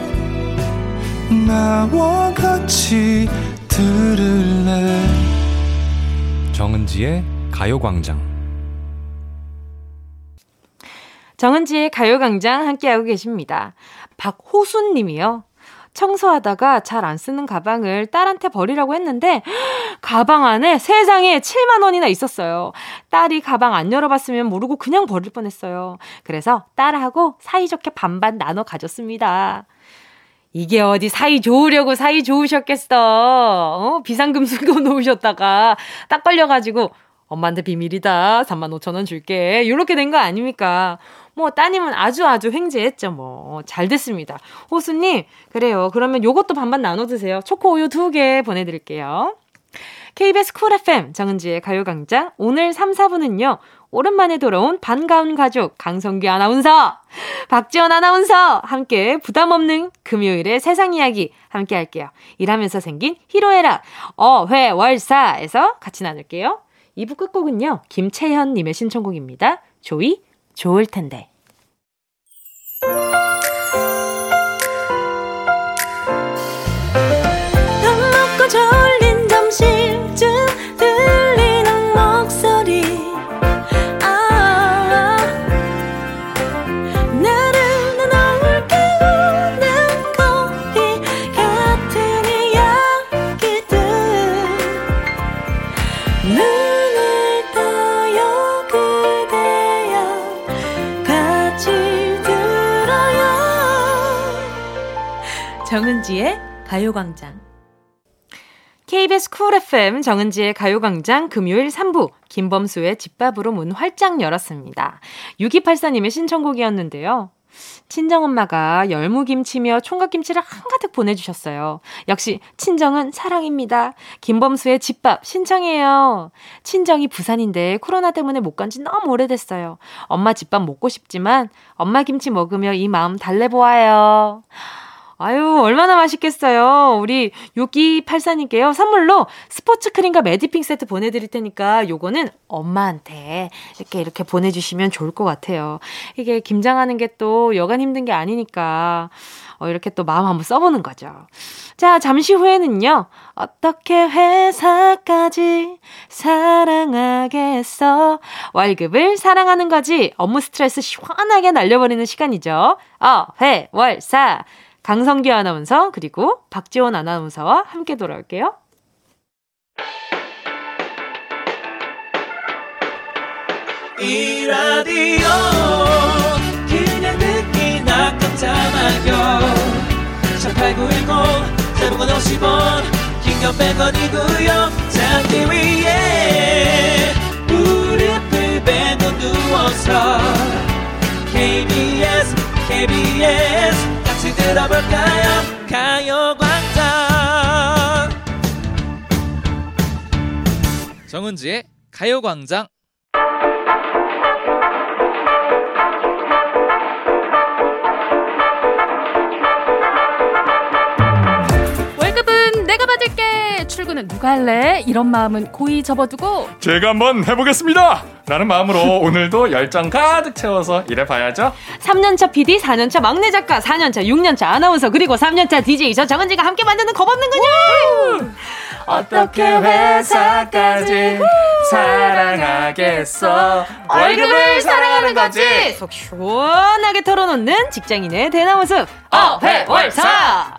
나와 같이 들을래 정은지의 가요광장 정은지의 가요광장 함께하고 계십니다. 박호순 님이요. 청소하다가 잘 안 쓰는 가방을 딸한테 버리라고 했는데 가방 안에 세상에 7만 원이나 있었어요. 딸이 가방 안 열어봤으면 모르고 그냥 버릴 뻔했어요. 그래서 딸하고 사이좋게 반반 나눠 가졌습니다. 이게 어디 사이 좋으려고 사이 좋으셨겠어. 어? 비상금 숨겨 놓으셨다가 딱 걸려가지고 엄마한테 비밀이다. 3만 5천 원 줄게. 이렇게 된 거 아닙니까? 뭐 따님은 아주 아주 횡재했죠. 뭐 잘 됐습니다. 호수님 그래요. 그러면 요것도 반반 나눠 드세요. 초코 우유 두 개 보내드릴게요. KBS 쿨 FM 정은지의 가요광장 오늘 3, 4분은요. 오랜만에 돌아온 반가운 가족 강성규 아나운서, 박지원 아나운서 함께 부담 없는 금요일의 세상 이야기 함께 할게요. 일하면서 생긴 희로애락 어회월사에서 같이 나눌게요. 2부 끝곡은요. 김채현 님의 신청곡입니다. 조이 좋을 텐데. 가요광장 KBS 쿨 FM 정은지의 가요광장 금요일 3부 김범수의 집밥으로 문 활짝 열었습니다. 6284님의 신청곡이었는데요. 친정엄마가 열무김치며 총각김치를 한가득 보내주셨어요. 역시 친정은 사랑입니다. 김범수의 집밥 신청해요. 친정이 부산인데 코로나 때문에 못 간 지 너무 오래됐어요. 엄마 집밥 먹고 싶지만 엄마 김치 먹으며 이 마음 달래보아요. 아유, 얼마나 맛있겠어요. 우리 6284님께요. 선물로 스포츠 크림과 매디핑 세트 보내드릴 테니까 요거는 엄마한테 이렇게 이렇게 보내주시면 좋을 것 같아요. 이게 김장하는 게 또 여간 힘든 게 아니니까 어, 이렇게 또 마음 한번 써보는 거죠. 자, 잠시 후에는요. 어떻게 회사까지 사랑하겠어? 월급을 사랑하는 거지. 업무 스트레스 시원하게 날려버리는 시간이죠. 어, 회, 월, 사. 강성기 아나운서 그리고 박지원 아나운서와 함께 돌아올게요. 이 라디오 그냥 듣기나 깜짝마요 18910 대목원 50원 긴건 100원이고요 잠기 위에 무릎을 베고 누워서 KBS KBS 들어볼까요 가요광장 정은지의 가요광장 월급은 내가 받을게. 출근은 누가 할래? 이런 마음은 고이 접어두고 제가 한번 해보겠습니다. 라는 마음으로 오늘도 열정 가득 채워서 일해봐야죠. 3년차 PD, 4년차 막내 작가, 4년차, 6년차 아나운서, 그리고 3년차 DJ 저 정은지가 함께 만드는 겁없는 그녀! 어떻게 회사까지 사랑하겠어? 월급을 사랑하는 거지! 속 시원하게 털어놓는 직장인의 대나무숲, 어회월사!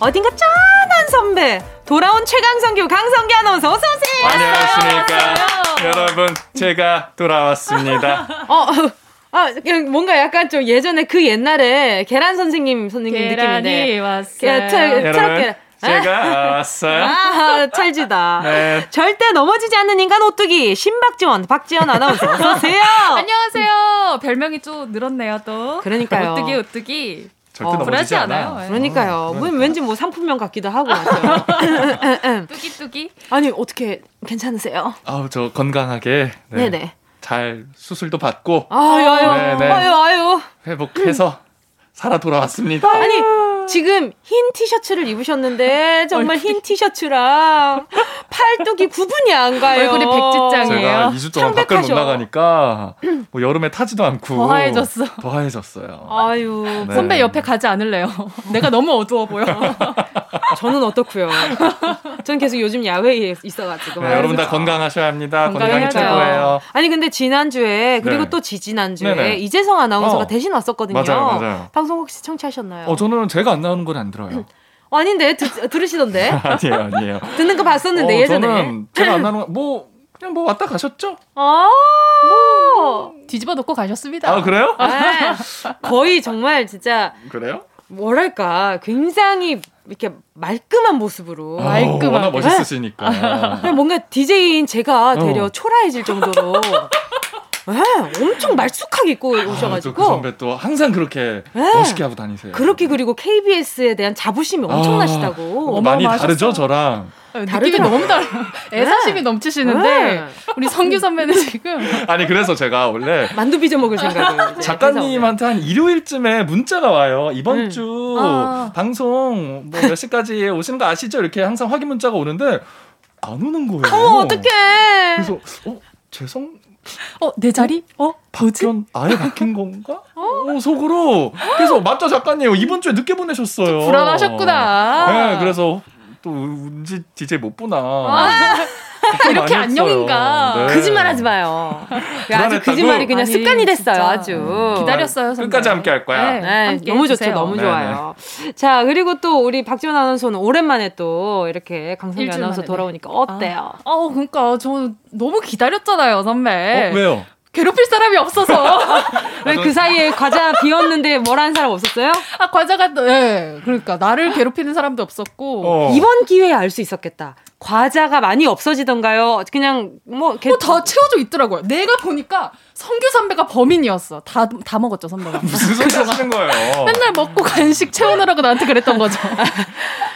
어딘가 짠한 선배, 돌아온 최강성규, 강성기 아나운서 어서 오세요! 안녕하십니까. 여러분, 제가 돌아왔습니다. 어, 아, 그냥 뭔가 약간 좀 예전에 그 옛날에 계란 선생님 선생님 느낌인데. 왔어요. 트럭, 여러분, 트럭 제가 왔어요. 아, 찰지다. 네. 절대 넘어지지 않는 인간 오뚜기 신박지원 박지원 아나운서 어서 오세요. 안녕하세요. 별명이 좀 늘었네요 또. 그러니까요. 오뚜기 오뚜기. 절대 어, 넘어지지 않아요. 않아요. 그러니까요. 뭐 왠지 뭐 상품명 같기도 하고 맞아요. 뚜기 뚜기. 아니 어떻게 괜찮으세요? 아우, 저 건강하게. 네. 네. 네잘 수술도 받고 아유 아유 네, 네. 아유 아유. 회복해서 살아 돌아왔습니다. 아니 지금 흰 티셔츠를 입으셨는데 정말 흰 티셔츠랑 팔뚝이 구분이 안 가요. 얼굴이 백지장이에요. 제가 2주 동안 밖을 못 창백하셔. 나가니까 뭐 여름에 타지도 않고 더 하얘졌어. 더 하얘졌어요. 아유 네. 선배 옆에 가지 않을래요. 내가 너무 어두워 보여. 저는 어떻고요? 저는 계속 요즘 야외에 있어가지고. 네, 여러분 다 건강하셔야 합니다. 건강이. 최고예요. 아니 근데 지난 주에 그리고 네. 또 지지난 주에 네네. 이재성 아나운서가 어. 대신 왔었거든요. 맞아요, 맞아요. 방송 혹시 청취하셨나요? 어, 저는 제가 안 나오는 건 안 들어요. 어, 아닌데 드, 들으시던데 아니에요, 아니에요. 듣는 거 봤었는데 어, 예전에. 저는 제가 안 나오는 건뭐 그냥 뭐 왔다 가셨죠? 아, 뒤집어 놓고 가셨습니다. 아 그래요? 네. 거의 정말 진짜 그래요? 뭐랄까 굉장히 이렇게 말끔한 모습으로 아, 말끔하게. 워낙 멋있으시니까. 뭔가 DJ인 제가 되려 어. 초라해질 정도로 네, 엄청 말쑥하게 입고 아, 오셔가지고 또그 선배 또 항상 그렇게 네. 멋있게 하고 다니세요. 그렇게 그리고 KBS에 대한 자부심이 엄청나시다고. 어, 많이. 다르죠, 저랑. 느낌이 다르더라고요. 너무 달라. 애사심이 넘치시는데 네. 우리 성규 선배는 지금 아니 그래서 제가 원래 만두 빚어 먹을 생각을 작가님한테 한 일요일쯤에 문자가 와요. 이번 음. 주 아. 방송 뭐 몇 시까지 오시는 거 아시죠? 이렇게 항상 확인 문자가 오는데 안 오는 거예요. 어, 어떡해. 그래서 어 죄송 어 내 자리? 어 뭐지? 바뀐 아예 바뀐 건가? 어, 속으로 그래서 맞죠 작가님 이번 주에 늦게 보내셨어요. 불안하셨구나. 네, 그래서 또 은지 DJ 못 보나. 아, 이렇게 많이 했어요. 안녕인가. 네. 거짓말 하지 마요. 아주? 거짓말이 그냥 아니, 습관이 됐어요, 진짜. 아주. 기다렸어요. 선배. 끝까지 함께 할 거야. 네, 네, 함께 너무 좋죠. 해주세요. 너무 네, 좋아요. 자, 그리고 또 우리 박지원 아나운서는 오랜만에 또 이렇게 강성기 아나운서 네. 돌아오니까 어때요? 어, 그러니까 저 너무 기다렸잖아요, 선배. 어, 왜요? 괴롭힐 사람이 없어서. 왜 그 사이에 과자 비웠는데 뭐라는 사람 없었어요? 아, 과자가, 예. 그러니까, 나를 괴롭히는 사람도 없었고. 어. 이번 기회에 알 수 있었겠다. 과자가 많이 없어지던가요? 그냥 뭐 어, 다 채워져 있더라고요. 내가 보니까 성규 선배가 범인이었어. 다, 다 먹었죠, 선배가. 무슨 소리 하시는 거예요? 맨날 먹고 간식 채우느라고 나한테 그랬던 거죠.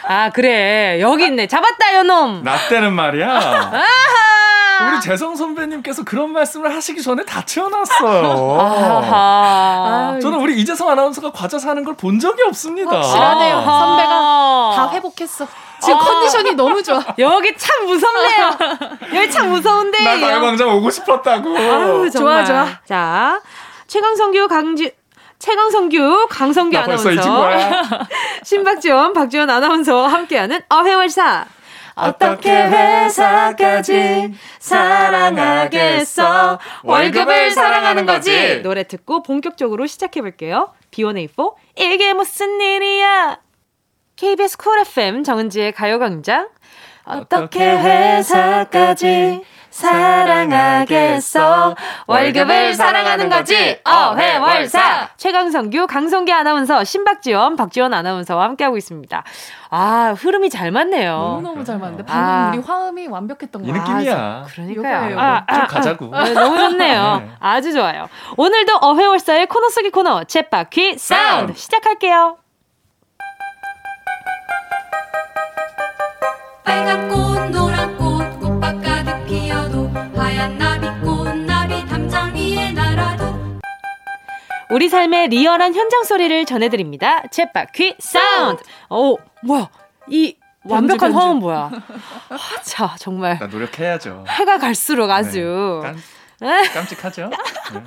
아 그래 여기 있네 잡았다 요놈 나 때는 말이야. 아하 우리 재성 선배님께서 그런 말씀을 하시기 전에 다 채워놨어요. 아하 저는 우리 이재성 아나운서가 과자 사는 걸 본 적이 없습니다. 확실하네요. 아하. 선배가 다 회복했어. 지금 아. 컨디션이 너무 좋아. 여기 참 무섭네요 여기 참 무서운데 나 가요광장 오고 싶었다고. 아유, 좋아. 좋아. 자 최강성규 강지 최강성규 강성규 나 벌써 잊은 아나운서 거야. 신박지원 박지원 아나운서와 함께하는 어회월사 어떻게 회사까지 사랑하겠어 월급을 사랑하는 거지 노래 듣고 본격적으로 시작해 볼게요. B1A4 이게 무슨 일이야? KBS 쿨 FM 정은지의 가요광장 어떻게 회사까지 사랑하겠어 월급을 사랑하는 거지 어회월사 최강성규 강성기 아나운서 신박지원 박지원 아나운서와 함께하고 있습니다. 아 흐름이 잘 맞네요. 너무 너무 잘 맞는데. 방금 아. 우리 화음이 완벽했던 이 거야. 느낌이야. 그러니까요. 요거예요, 아, 좀 아, 가자고. 아, 네, 너무 좋네요. 네. 아주 좋아요. 오늘도 어회월사의 코너 속의 코너 챗바퀴 사운드 시작할게요. 빨간 꽃 노란 꽃 꽃밭 가득 피어도 하얀 나비꽃 나비 담장 위에 날아도 우리 삶의 리얼한 현장 소리를 전해드립니다. 챗바퀴 사운드. 오 뭐야 이 완벽한. 화음 뭐야? 아, 자 정말 나 노력해야죠. 해가 갈수록 아주 네. 깜, 에? 깜찍하죠? 네.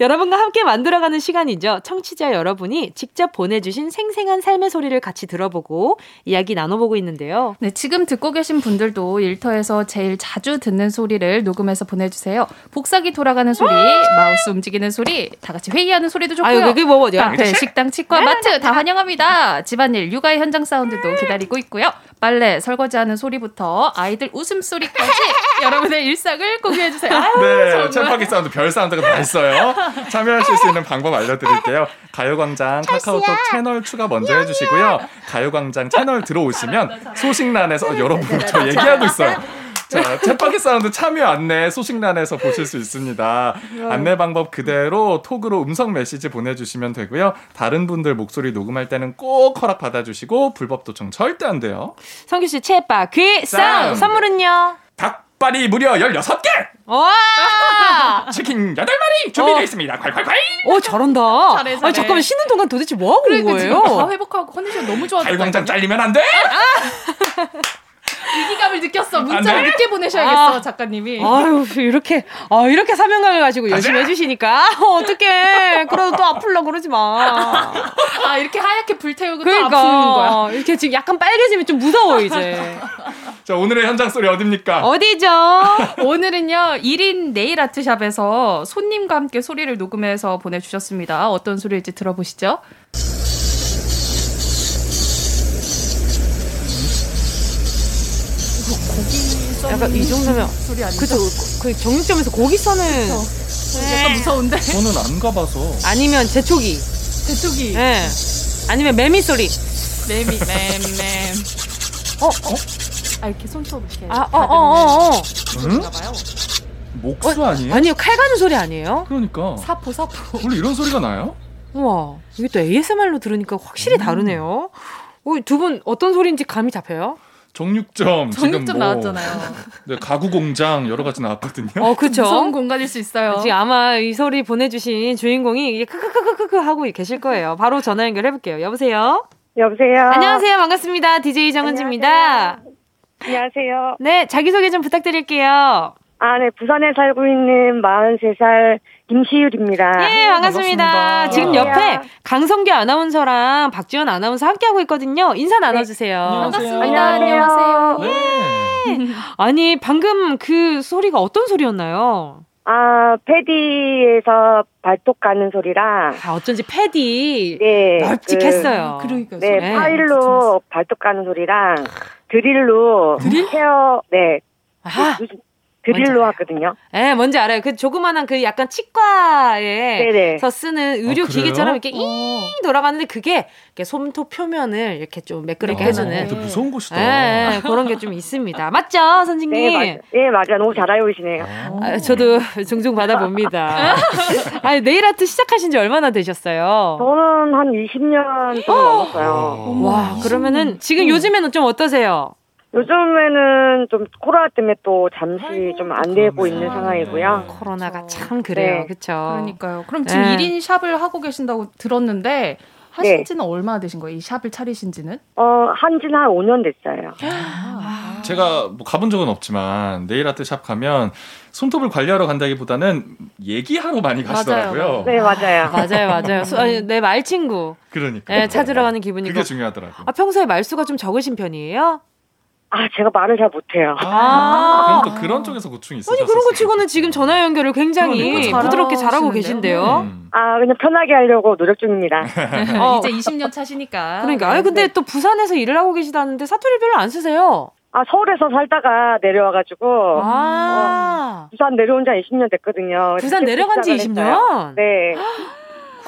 여러분과 함께 만들어가는 시간이죠. 청취자 여러분이 직접 보내주신 생생한 삶의 소리를 같이 들어보고 이야기 나눠보고 있는데요. 네, 지금 듣고 계신 분들도 일터에서 제일 자주 듣는 소리를 녹음해서 보내주세요. 복사기 돌아가는 소리, 마우스 움직이는 소리, 다 같이 회의하는 소리도 좋고요. 아유 그게 뭐 어디야? 카페, 식당, 치과, 마트 다 환영합니다. 집안일, 육아의 현장 사운드도 기다리고 있고요. 빨래, 설거지하는 소리부터 아이들 웃음소리까지 여러분의 일상을 공유해주세요. 아유, 네. 챗바퀴 사운드, 별 사운드가 다 있어요. 참여하실 수 있는 방법 알려드릴게요. 가요광장 카카오톡 채널 추가 먼저 해주시고요. 가요광장 채널 들어오시면 소식란에서 어, 여러분 저 얘기하고 있어요. 자, 챗바퀴 사운드 참여 안내 소식란에서 보실 수 있습니다. 안내 방법 그대로 톡으로 음성 메시지 보내주시면 되고요. 다른 분들 목소리 녹음할 때는 꼭 허락 받아주시고 불법 도청 절대 안 돼요. 성규 씨 챗바퀴 사운드. 선물은요? 닭발이 무려 16개! 와! 치킨 8마리 준비되어 어. 있습니다. 콸콸콸! 오 잘한다. 잘해, 잘해. 아니, 잠깐만 쉬는 동안 도대체 뭐 하고 온 그러니까 거예요? 지금 다 회복하고 컨디션 너무 좋아졌다. 가요광장 잘리면 안 돼! 위기감을 느꼈어. 안 문자를 돼? 늦게 보내셔야겠어, 아. 작가님이. 아유 이렇게 아 이렇게 사명감을 가지고 열심히. 해주시니까 아, 어떡해 그래도 또 아플라 그러지 마 아, 이렇게 하얗게 불태우고 또 그러니까 아프는 거야. 이렇게 지금 약간 빨개지면 좀 무서워 이제 자, 오늘의 현장 소리 어딥니까? 어디죠 오늘은요, 1인 네일 아트샵에서 손님과 함께 소리를 녹음해서 보내주셨습니다. 어떤 소리일지 들어보시죠. 약간 이 정도면 소리 아니죠? 그쵸 그 정육점에서 고기 써는 약간 무서운데? 저는 안 가봐서. 아니면 제초기 대쪽이. 예 아니면 매미 소리 매미, 맴, 맴. 어? 어? 아, 이렇게 손톱 이렇게. 아, 어, 어, 어, 어. 응? 봐요. 목수 아니에요? 아니요 칼 가는 소리 아니에요? 그러니까. 사포, 사포. 원래 이런 소리가 나요? 우와 이게 또 ASMR로 들으니까 확실히 다르네요 어, 두분 어떤 소리인지 감이 잡혀요? 정육점, 지금 정육점 뭐 나왔잖아요. 네, 가구 공장 여러 가지 나왔거든요. 어 그쵸 무서운 공간일 수 있어요. 지금 아마 이 소리 보내주신 주인공이 이게 크크크크크 하고 계실 거예요. 바로 전화 연결해 볼게요. 여보세요. 여보세요. 안녕하세요. 반갑습니다. DJ 정은지입니다. 안녕하세요. 네, 자기 소개 좀 부탁드릴게요. 아, 네. 부산에 살고 있는 43살 김시율입니다. 예, 반갑습니다. 반갑습니다. 지금 옆에 안녕하세요. 강성규 아나운서랑 박지원 아나운서 함께하고 있거든요. 인사 나눠주세요. 안녕하세요. 안녕하세요. 네. 아니, 방금 그 소리가 어떤 소리였나요? 아, 패디에서 발톱 가는 소리랑 아, 어쩐지 패디 네. 널찍했어요. 그 러니까 네, 네. 파일로 발톱 가는 소리랑 드릴로 드릴? 헤어 네. 아, 그- 드릴로 하거든요. 예, 뭔지 알아요. 그 조그만한 그 약간 치과에서. 쓰는 의료 아? 기계처럼 이렇게 잉 돌아가는데 그게 이렇게 솜톱 표면을 이렇게 좀 매끄럽게 해주는. 되게 무서운 곳이다. 예, 예, 그런 게 좀 있습니다. 맞죠, 선생님? 네, 맞아요. 예, 맞아요. 너무 잘 알고 계시네요. 아, 저도 종종 받아봅니다. 아니, 네일 아트 시작하신 지 얼마나 되셨어요? 저는 한 20년 좀 넘었어요. 와, 그러면은 지금 요즘에는 좀 어떠세요? 요즘에는 좀 코로나 때문에 또 잠시 좀 안 되고 있는 상황이고요. 코로나가 참 그래요. 네. 그쵸? 그러니까요. 그럼 지금 네. 1인 샵을 하고 계신다고 들었는데 하신 지는 얼마나 되신 거예요? 이 샵을 차리신 지는? 어, 한 지는 한 5년 됐어요. 제가 뭐 가본 적은 없지만 네일 아트 샵 가면 손톱을 관리하러 간다기보다는 얘기하러 많이 가시더라고요. 네, 맞아요. 맞아요, 맞아요. 수- 아니, 내 말친구. 그러니까. 네, 찾으러 가는 기분이고. 그게 중요하더라고. 아, 평소에 말수가 좀 적으신 편이에요? 아, 제가 말을 잘 못해요. 아. 그럼 또 그런 쪽에서 고충이 있어요. 아니, 그런 거 치고는 지금 전화 연결을 굉장히 그러니까 부드럽게 잘하고? 계신데요. 음. 아, 그냥 편하게 하려고 노력 중입니다. 어. 이제 20년 차시니까. 그러니까. 아니, 근데 또 부산에서 일을 하고 계시다는데 사투리 별로 안 쓰세요. 아, 서울에서 살다가 내려와가지고. 아. 어, 부산 내려온 지한 20년 됐거든요. 부산 내려간 지 시작을 20년? 했어요. 네.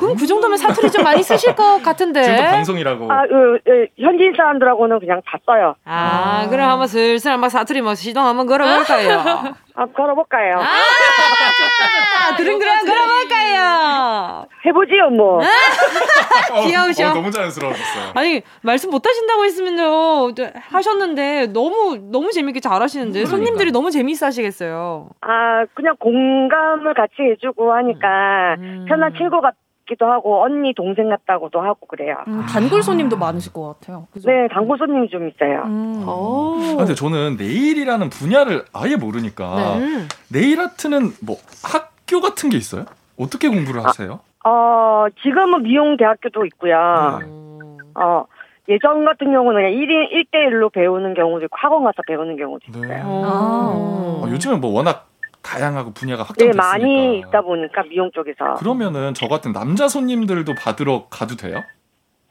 그럼 그 정도면 사투리 좀 많이 쓰실 것 같은데. 지금 또 방송이라고. 아, 그, 그, 현지인 사람들하고는 그냥 다 써요. 아, 그럼 한번 슬슬 한번 사투리 뭐 시동 한번 걸어볼까요? 아, 걸어볼까요? 아, 드릉드릉 걸어볼까요? 해보지요, 뭐. 어, 귀여우셔. 어, 너무 자연스러워졌어요. 아니 말씀 못 하신다고 했으면요 저- 하셨는데 너무 너무 재밌게 잘 하시는데 손님들이 너무 재미있어 하시겠어요. 아, 그냥 공감을 같이 해주고 하니까 음. 편한 친구 같 기도 하고, 언니, 동생 같다고도 하고 그래요. 음, 단골 손님도 많으실 것 같아요. 그죠? 네, 단골 손님이 좀 있어요. 음. 오. 아, 근데 저는 네일이라는 분야를 아예 모르니까 음. 네일 아트는 뭐 학교 같은 게 있어요? 어떻게 공부를 하세요? 어, 지금은 미용 대학교도 있고요. 네. 어, 예전 같은 경우는 그냥 1인, 1대1로 배우는 경우도 있고, 학원 가서 배우는 경우도 있어요. 네. 어. 어, 요즘은 뭐 워낙 다양하고 분야가 네, 확장됐으니까. 많이 있다 보니까, 미용 쪽에서. 그러면은 저 같은 남자 손님들도 받으러 가도 돼요?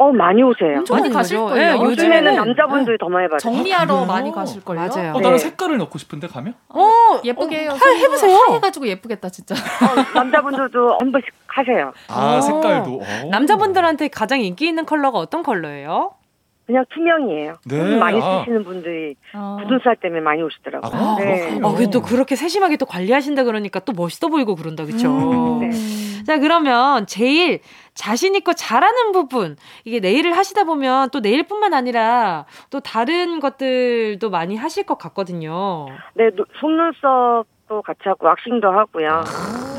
어, 많이 오세요. 많이 가실. 거예요. 예, 요즘에는 요즘에는 남자분들이 더 많이 받아요. 정리하러 그래요? 많이 가실 걸요. 맞아요. 어, 네. 나는 색깔을 넣고 싶은데 가면? 어 예쁘게 해요. 하- 해보세요. 해가지고 예쁘겠다 진짜. 어, 남자분들도 한 번씩 하세요. 아 어. 색깔도. 어. 남자분들한테 가장 인기 있는 컬러가 어떤 컬러예요? 그냥 투명이에요. 네, 돈 많이 아. 쓰시는 분들이 어. 굳은 살 때문에 많이 오시더라고요. 아, 네. 어, 그 또 그렇게 세심하게 또 관리하신다 그러니까 또 멋있어 보이고 그런다 그쵸? 음. 네. 자 그러면 제일 자신 있고 잘하는 부분 이게 네일을 하시다 보면 또 네일뿐만 아니라 또 다른 것들도 많이 하실 것 같거든요. 네, 노- 속눈썹 도 같이 하고 왁싱도 하고요.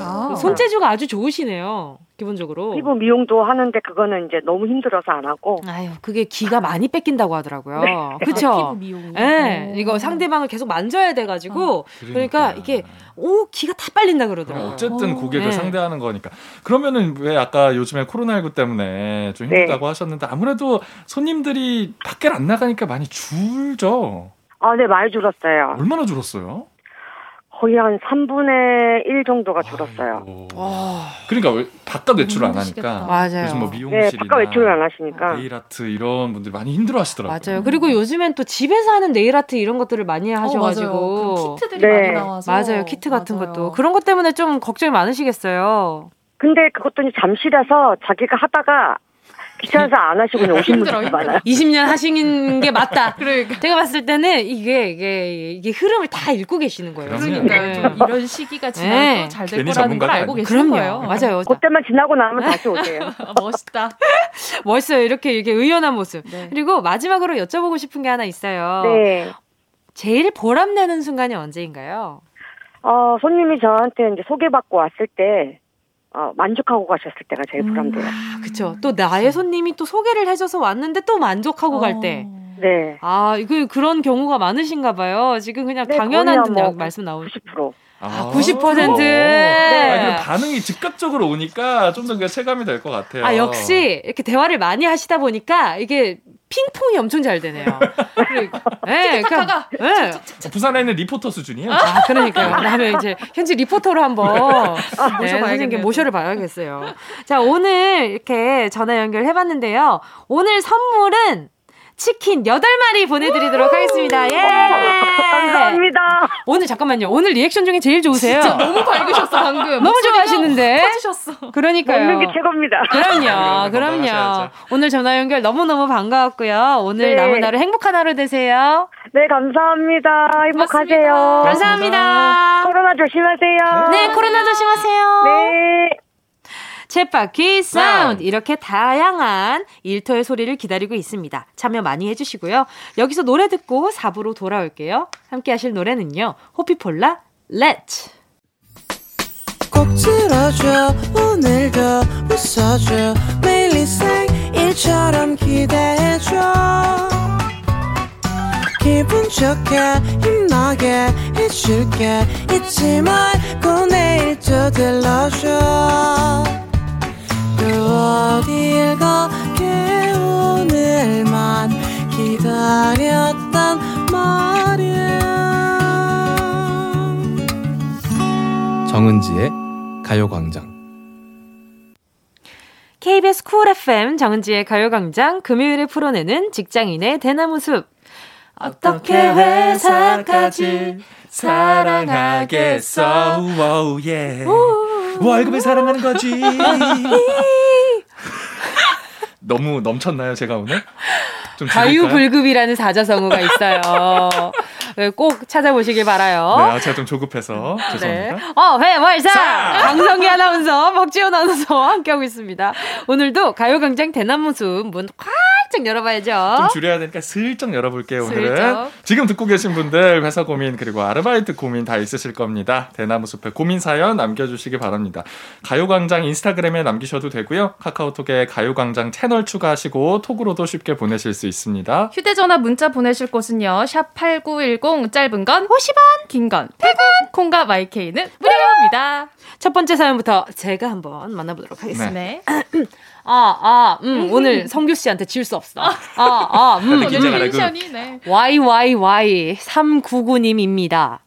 아. 손재주가 아주 좋으시네요. 기본적으로. 피부 미용도 하는데 그거는 이제 너무 힘들어서 안 하고. 아유 그게 기가 많이 뺏긴다고 하더라고요. 네. 아, 피부 그렇죠? 미용. 예, 어. 이거 상대방을 계속 만져야 돼 가지고 그러니까 그러니까. 이게 오 기가 다 빨린다 그러더라고요. 어쨌든 어. 고객을 네. 상대하는 거니까. 그러면은 왜 아까 요즘에 코로나19 때문에 좀 네. 힘들다고 하셨는데 아무래도 손님들이 밖에 안 나가니까 많이 줄죠. 아, 네, 많이 줄었어요. 얼마나 줄었어요? 거의 한 3분의 1 정도가 줄었어요. 그러니까 왜 바깥 외출을 안. 하니까 맞아요. 요즘 뭐 네, 미용실이나 바깥 외출을 안 하시니까. 네일 아트 이런 분들 많이 힘들어하시더라고요. 맞아요. 그리고 요즘엔 또 집에서 하는 네일 아트 이런 것들을 많이 어. 하셔가지고 그 키트들이 네. 많이 나와서 맞아요. 키트 같은 맞아요. 것도 그런 것 때문에 좀 걱정이 많으시겠어요. 근데 그것도 잠실에서 자기가 하다가 귀찮아서 안 하시고 그냥 오신 힘들어. 많아요. 20년 하신 게 맞다. 그러니까. 제가 봤을 때는 이게 이게 이게 흐름을 다 읽고 계시는 거예요. 그러니까 네. 좀 이런 시기가 지나도 네. 잘될 괜히 거라는 걸 알고. 계시는 그럼요. 거예요. 맞아요. 그때만 지나고 나면 다시 오세요. 아, 멋있다. 멋있어요. 이렇게 이게 의연한 모습. 네. 그리고 마지막으로 여쭤보고 싶은 게 하나 있어요. 네. 제일 보람내는 순간이 언제인가요? 어, 손님이 저한테 이제 소개받고 왔을 때, 어, 만족하고 가셨을 때가 제일 보람돼요. 아, 그쵸. 또 나의 손님이 또 소개를 해줘서 왔는데 또 만족하고 갈 때. 어. 네. 아, 이거 그런 경우가 많으신가 봐요. 지금 그냥 네, 당연한 뭐 말씀 나오시 90%. 아, 90%. 네. 아, 그럼 반응이 즉각적으로 오니까 좀 더 체감이 될 것 같아요. 아, 역시 이렇게 대화를 많이 하시다 보니까 이게 핑퐁이 엄청 잘 되네요. 그리고, 네. 그러니까, 네. 어, 부산에는 리포터 수준이에요. 아, 그러니까요. 다음에 이제 현지 리포터로 한번 네, 모셔봐야겠네요. 선생님께 모셔를 봐야겠어요. 자, 오늘 이렇게 전화 연결해봤는데요. 오늘 선물은 치킨 8마리 보내드리도록 하겠습니다. 예! 감사합니다. 오늘 잠깐만요. 오늘 리액션 중에 제일 좋으세요. 진짜 너무 밝으셨어 방금. 너무 좋아하시는데. 커지셨어. 그러니까요. 먹는 게 최고입니다. 그럼요, 그럼요. 건강하셔야죠. 오늘 전화 연결 너무너무 반가웠고요. 오늘 네. 남은 하루 행복한 하루 되세요. 네, 감사합니다. 행복하세요. 감사합니다. 코로나 조심하세요. 네, 코로나 조심하세요. 네. 챗바퀴 사운드 이렇게 다양한 일터의 소리를 기다리고 있습니다. 참여 많이 해주시고요. 여기서 노래 듣고 4부로 돌아올게요. 함께 하실 노래는요. 호피폴라 Let 꼭 들어줘 오늘도 웃어줘 매일 일상일처럼 기대해줘 기분 좋게 힘나게 해줄게 잊지 말고 내일 또 들러줘 또 어딜 가게 오늘만 기다렸단 말이야. 정은지의 가요광장. KBS 쿨 FM 정은지의 가요광장 금요일에 풀어내는 직장인의 대나무 숲. 어떻게 회사까지 사랑하겠어? 오우 예 월급을 사랑하는 거지 너무 넘쳤나요 제가 오늘? 자유불급이라는 사자성어가 있어요. 네, 꼭 찾아보시길 바라요. 네, 아, 제가 좀 조급해서 죄송합니다. 네. 어, 회월사! 강성기 아나운서, 박지원 아나운서 함께하고 있습니다. 오늘도 가요광장 대나무숲 문 활짝 열어봐야죠. 좀 줄여야 되니까 슬쩍 열어볼게요 오늘은 슬쩍. 지금 듣고 계신 분들 회사 고민 그리고 아르바이트 고민 다 있으실 겁니다 대나무숲에 고민 사연 남겨주시기 바랍니다 가요광장 인스타그램에 남기셔도 되고요 카카오톡에 가요광장 채널 추가하시고 톡으로도 쉽게 보내실 수 있습니다 휴대전화 문자 보내실 곳은요. 샵 8910 짧은 건 50원, 긴 건 100원, 콩과 마이케이는 무료입니다. 첫 번째 사연부터 제가 한번 만나보도록 하겠습니다. 네. 아, 아, 음, 오늘 성규 씨한테 질수 없어. 아, 아, 음. 다들 긴장하라고. 텐션이 네. YYY399님입니다.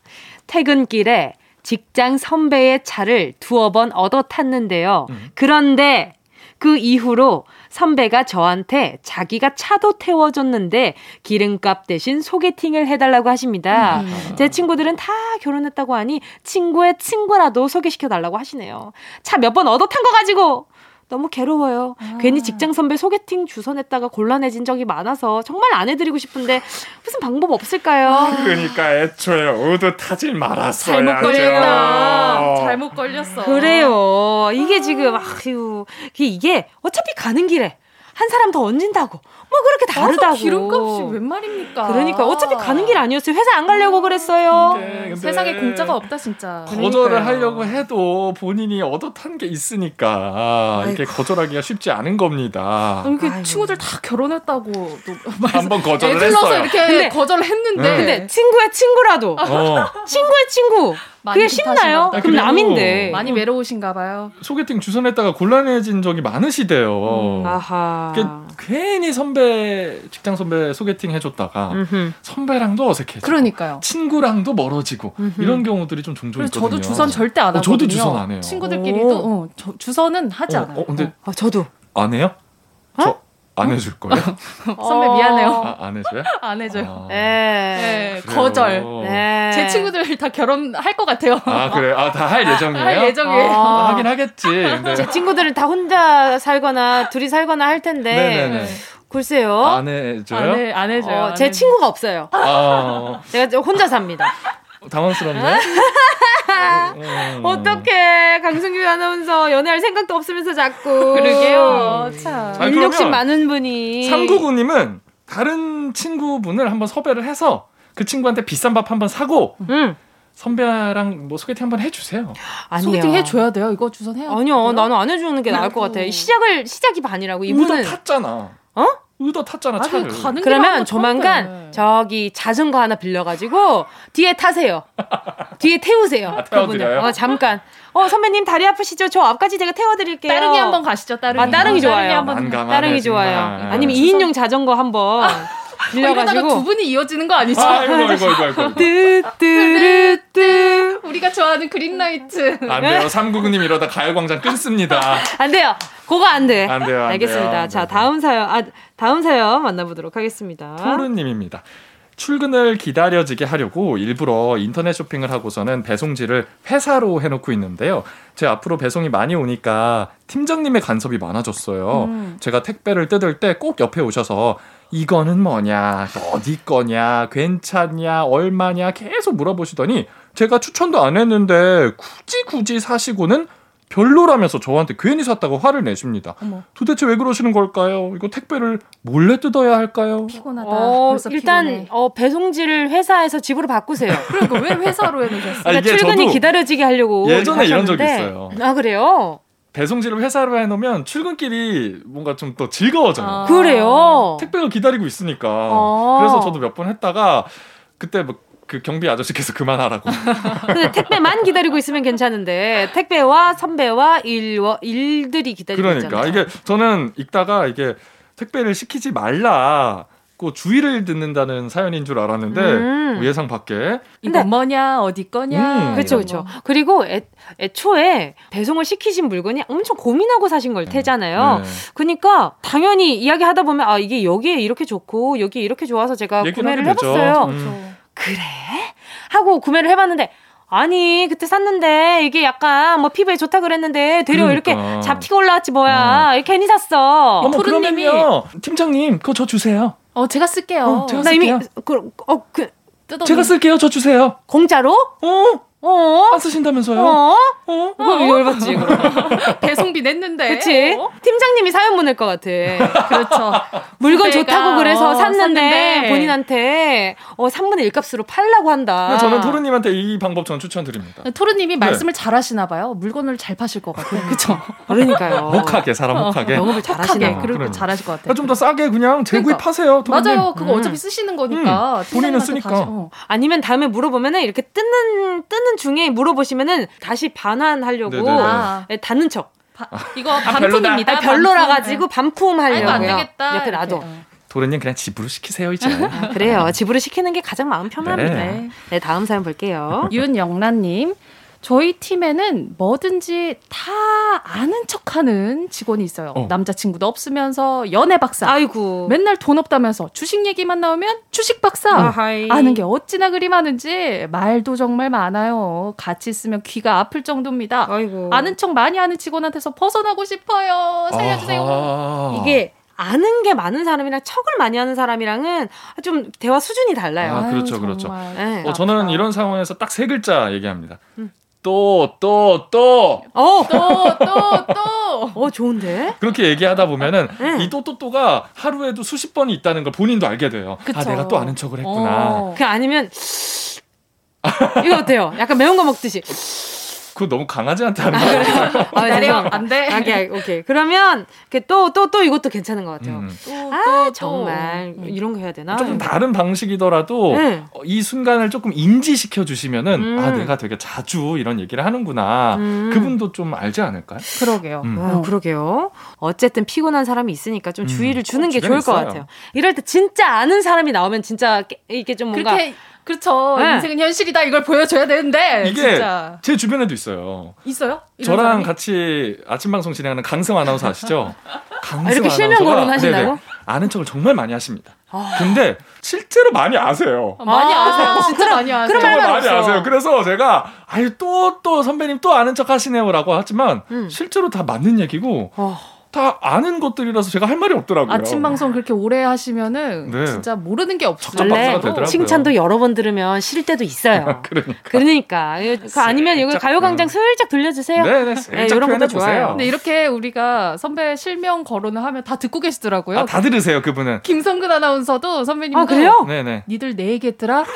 퇴근길에 직장 선배의 차를 두어 번 얻어 탔는데요. 그런데 그 이후로 선배가 저한테 자기가 차도 태워줬는데 기름값 대신 소개팅을 해달라고 하십니다. 제 친구들은 다 결혼했다고 하니 친구의 친구라도 소개시켜달라고 하시네요. 차 몇 번 얻어 탄 거 가지고 너무 괴로워요. 괜히 직장 선배 소개팅 주소 냈다가 곤란해진 적이 많아서 정말 안 해드리고 싶은데 무슨 방법 없을까요? 그러니까 애초에 얻어 타질 말았어야죠 잘못 걸렸다. 잘못 걸렸어. 그래요. 이게 지금 아유 이게 어차피 가는 길에 한 사람 더 얹는다고 뭐 그렇게 다르다고. 기름값이 웬 말입니까? 그러니까 어차피 가는 길 아니었어요. 회사 안 가려고 그랬어요. 근데 세상에 공짜가 없다 진짜. 거절을 하려고 해도 본인이 얻어 탄 게 있으니까 이게 거절하기가 쉽지 않은 겁니다. 이렇게 친구들 다 결혼했다고 또한번 거절을 애들러서 했어요. 이렇게 근데- 거절을 했는데 네. 근데 친구의 친구라도 어. 친구의 친구 그게 쉽나요? 급하신가 그럼 남인데. 많이 외로우신가 봐요. 소개팅 주소 냈다가 곤란해진 적이 많으시대요. 아하. 그 괜히 선배 직장 선배 소개팅 해줬다가 음흠. 선배랑도 어색해지고 그러니까요. 친구랑도 멀어지고 이런 경우들이 좀 종종 있거든요. 저도 주선 절대 안 어, 하거든요. 저도 주선 안 해요. 친구들끼리도 어, 저, 주선은 하지 어, 않아요. 어, 근데 아, 저도 안 해요? 저 안 해줄 거예요? 선배 미안해요. 아, 안 해줘요? 안 해줘요. 네. 네, 그래요? 거절. 네. 제 친구들 다 결혼할 것 같아요. 아 그래? 아다 할 예정이에요? 할 예정이에요. 아, 하긴 하겠지. 근데 제 친구들은 다 혼자 살거나 둘이 살거나 할 텐데 네네네. 글쎄요. 안 해줘요? 안, 해, 안 해줘요. 어, 안 제 해줘요. 친구가 없어요. 아 제가 좀 혼자 삽니다. 당황스럽네. 음. 어떡해. 강승규 아나운서 연애할 생각도 없으면서 자꾸. 그러게요. 참. 아니, 일 욕심 많은 분이. 399님은 다른 친구분을 한번 섭외를 해서 그 친구한테 비싼 밥 한번 사고 응. 선배랑 뭐 소개팅 한번 해주세요. 아니요. 소개팅 해줘야 돼요. 이거 주선 해야 아니요. 돼요? 나는 안 해주는 게 나을 것 같아. 시작을, 시작이 반이라고. 이분은. 탔잖아. 어? 의도 탔잖아 아니, 차를. 그러면 조만간 처음에. 저기 자전거 하나 빌려가지고 뒤에 타세요. 뒤에 태우세요. 아, 태워드려요? 그분을. 어, 잠깐. 어, 선배님 다리 아프시죠? 저 앞까지 제가 태워드릴게요. 따릉이 한번 가시죠. 따릉이. 아, 따릉이 좋아요. 한번 난감하네, 따릉이 좋아요. 정말. 아니면 2인용 자전거 한번 이러다가 두 분이 이어지는 거 아니죠? 아이고, 아이고, 아이고, 아이고. 뚜뚜루뚜 우리가 좋아하는 그린라이트. 안 돼요. 삼구구님 이러다 가요광장 끊습니다. 안 돼요. 그거 안 돼. 안 돼요, 안 알겠습니다. 돼요. 자, 다음 사연, 아, 다음 사연 만나보도록 하겠습니다. 토르님입니다. 출근을 기다려지게 하려고 일부러 인터넷 쇼핑을 하고서는 배송지를 회사로 해놓고 있는데요. 제 앞으로 배송이 많이 오니까 팀장님의 간섭이 많아졌어요. 음. 제가 택배를 뜯을 때 꼭 옆에 오셔서 이거는 뭐냐, 어디 거냐, 괜찮냐, 얼마냐 계속 물어보시더니 제가 추천도 안 했는데 굳이 굳이 사시고는 별로라면서 저한테 괜히 샀다고 화를 내십니다. 어머. 도대체 왜 그러시는 걸까요? 이거 택배를 몰래 뜯어야 할까요? 피곤하다. 어, 벌써 일단 피곤해. 어, 배송지를 회사에서 집으로 바꾸세요. 그러니까 왜 회사로 해놓으셨어요? 아, 이게 출근이 기다려지게 하려고 예전에 이런 적이 하셨는데. 있어요. 아 그래요? 배송지를 회사로 해놓으면 출근길이 뭔가 좀또 즐거워져요. 아. 그래요? 택배가 기다리고 있으니까. 아. 그래서 저도 몇 번 했다가 그때 뭐그 경비 아저씨께서 그만하라고. 근데 택배만 기다리고 있으면 괜찮은데 택배와 선배와 일워 일들이 기다리고 그러니까 있잖아요. 이게 저는 읽다가 이게 택배를 시키지 말라 고 주의를 듣는다는 사연인 줄 알았는데 음. 예상 밖에 이거 뭐냐 어디 거냐. 음. 그렇죠, 그렇죠. 그리고 애, 애초에 배송을 시키신 물건이 엄청 고민하고 사신 걸 테잖아요. 네. 그러니까 당연히 이야기하다 보면 아 이게 여기에 이렇게 좋고 여기 에 이렇게 좋아서 제가 구매를. 해봤어요. 음. 그래? 하고 구매를 해봤는데 아니 그때 샀는데 이게 약간 뭐 피부에 좋다 그랬는데 되려 그러니까. 이렇게 잡티가 올라왔지 뭐야 괜히 샀어. 어머 그러면요 팀장님 그거 저 주세요. 어 제가 쓸게요. 어, 제가 나 이미 쓸게요. 그, 어, 그 뜯어. 제가 쓸게요. 저 주세요. 공짜로? 어? 어? 안 쓰신다면서요? 어? 어? 그거 열받지. 배송비 냈는데. 그치? 어? 팀장님이 사연 보낼 것 같아. 그렇죠. 물건 좋다고 그래서 어, 샀는데, 샀는데. 본인한테 어 3분의 1 값으로 팔라고 한다. 저는 토르님한테 이 방법 전 추천드립니다. 토르님이 네. 말씀을 잘하시나 봐요. 물건을 잘 파실 것 같아요. 그렇죠. 그러니까요. 혹하게 사람 혹하게. 영업을 잘 하시나 하게 봐. 그리고 그러니까. 잘하실 것 같아요. 좀 더 싸게 그냥 재구입하세요. 토르님. 맞아요. 그거 음. 어차피 쓰시는 거니까. 음, 본인은 쓰니까. 어. 아니면 다음에 물어보면은 이렇게 뜨는 뜨는 중에 물어보시면은 다시 반환하려고 네네네. 아. 예, 닫는 척. 이거 별로다. 반품입니다. 아, 별로라 반품. 가지고 반품 하려고요. 안 되겠다. 옆에 놔둬. 이렇게. 도련님 그냥 집으로 시키세요 이제. 아, 그래요. 집으로 시키는 게 가장 마음 편합니다. 네. 네, 다음 사연 볼게요. 윤영란님. 저희 팀에는 뭐든지 다 아는 척하는 직원이 있어요. 어. 남자친구도 없으면서 연애 박사. 아이고. 맨날 돈 없다면서 주식 얘기만 나오면 주식 박사. 아하이. 아는 게 어찌나 그리 많은지 말도 정말 많아요. 같이 있으면 귀가 아플 정도입니다. 아이고. 아는 척 많이 하는 직원한테서 벗어나고 싶어요. 살려주세요. 아하. 이게 아는 게 많은 사람이랑 척을 많이 하는 사람이랑은 좀 대화 수준이 달라요. 아, 그렇죠, 아유, 그렇죠. 정말. 네. 어, 저는 이런 상황에서 딱 세 글자 얘기합니다. 또, 또, 또. 어, 또, 또, 또. 어 좋은데? 그렇게 얘기하다 보면은 네. 이 또, 또, 또가 하루에도 수십 번이 있다는 걸 본인도 알게 돼요. 아, 그쵸. 내가 또 아는 척을 했구나. 어. 그 아니면 이거 어때요? 약간 매운 거 먹듯이. 그거 너무 강아지한테 하는 거예요. 아, 기다려. 죄송합니다. 안 돼. 오케이, 오케이. 그러면 또 또 또 이것도 괜찮은 것 같아요. 음. 또, 아 또, 또. 정말 이런 거 해야 되나? 조금 다른 방식이더라도 네. 어, 이 순간을 조금 인지시켜 주시면은 음. 아 내가 되게 자주 이런 얘기를 하는구나 음. 그분도 좀 알지 않을까요? 그러게요. 음. 아, 그러게요. 어쨌든 피곤한 사람이 있으니까 좀 음. 주의를 주는 어, 게 좋을 것 있어요. 같아요. 이럴 때 진짜 아는 사람이 나오면 진짜 깨- 이게 좀 뭔가 그렇게 그렇죠. 네. 인생은 현실이다. 이걸 보여줘야 되는데 이게 진짜 제 주변에도 있어요. 있어요? 저랑 사람이? 같이 아침 방송 진행하는 강승 아나운서 아시죠? 강승 아, 이렇게 실명 거론하신다고? 네네, 아는 척을 정말 많이 하십니다. 근데 실제로 많이 아세요. 어, 많이 아, 아세요. 진짜 그럼- 많이 아세요. 정말 말 많이 없어. 아세요. 그래서 제가 아유 또또 선배님 또 아는 척 하시네요라고 하지만 음. 실제로 다 맞는 얘기고 어. 다 아는 것들이라서 제가 할 말이 없더라고요. 아침 방송 그렇게 오래 하시면은 네. 진짜 모르는 게 없어요. 원래 되더라고요. 칭찬도 여러 번 들으면 싫을 때도 있어요. 그러니까. 그러니까 그 아니면 이거 가요광장 슬쩍 돌려주세요. 네네. 네, 살짝 이런 것도. 좋아요. 근데 이렇게 우리가 선배 실명 거론을 하면 다 듣고 계시더라고요. 아, 다 들으세요 그분은. 김성근 아나운서도 선배님도 아 그래요? 네네. 니들 내 얘기했더라?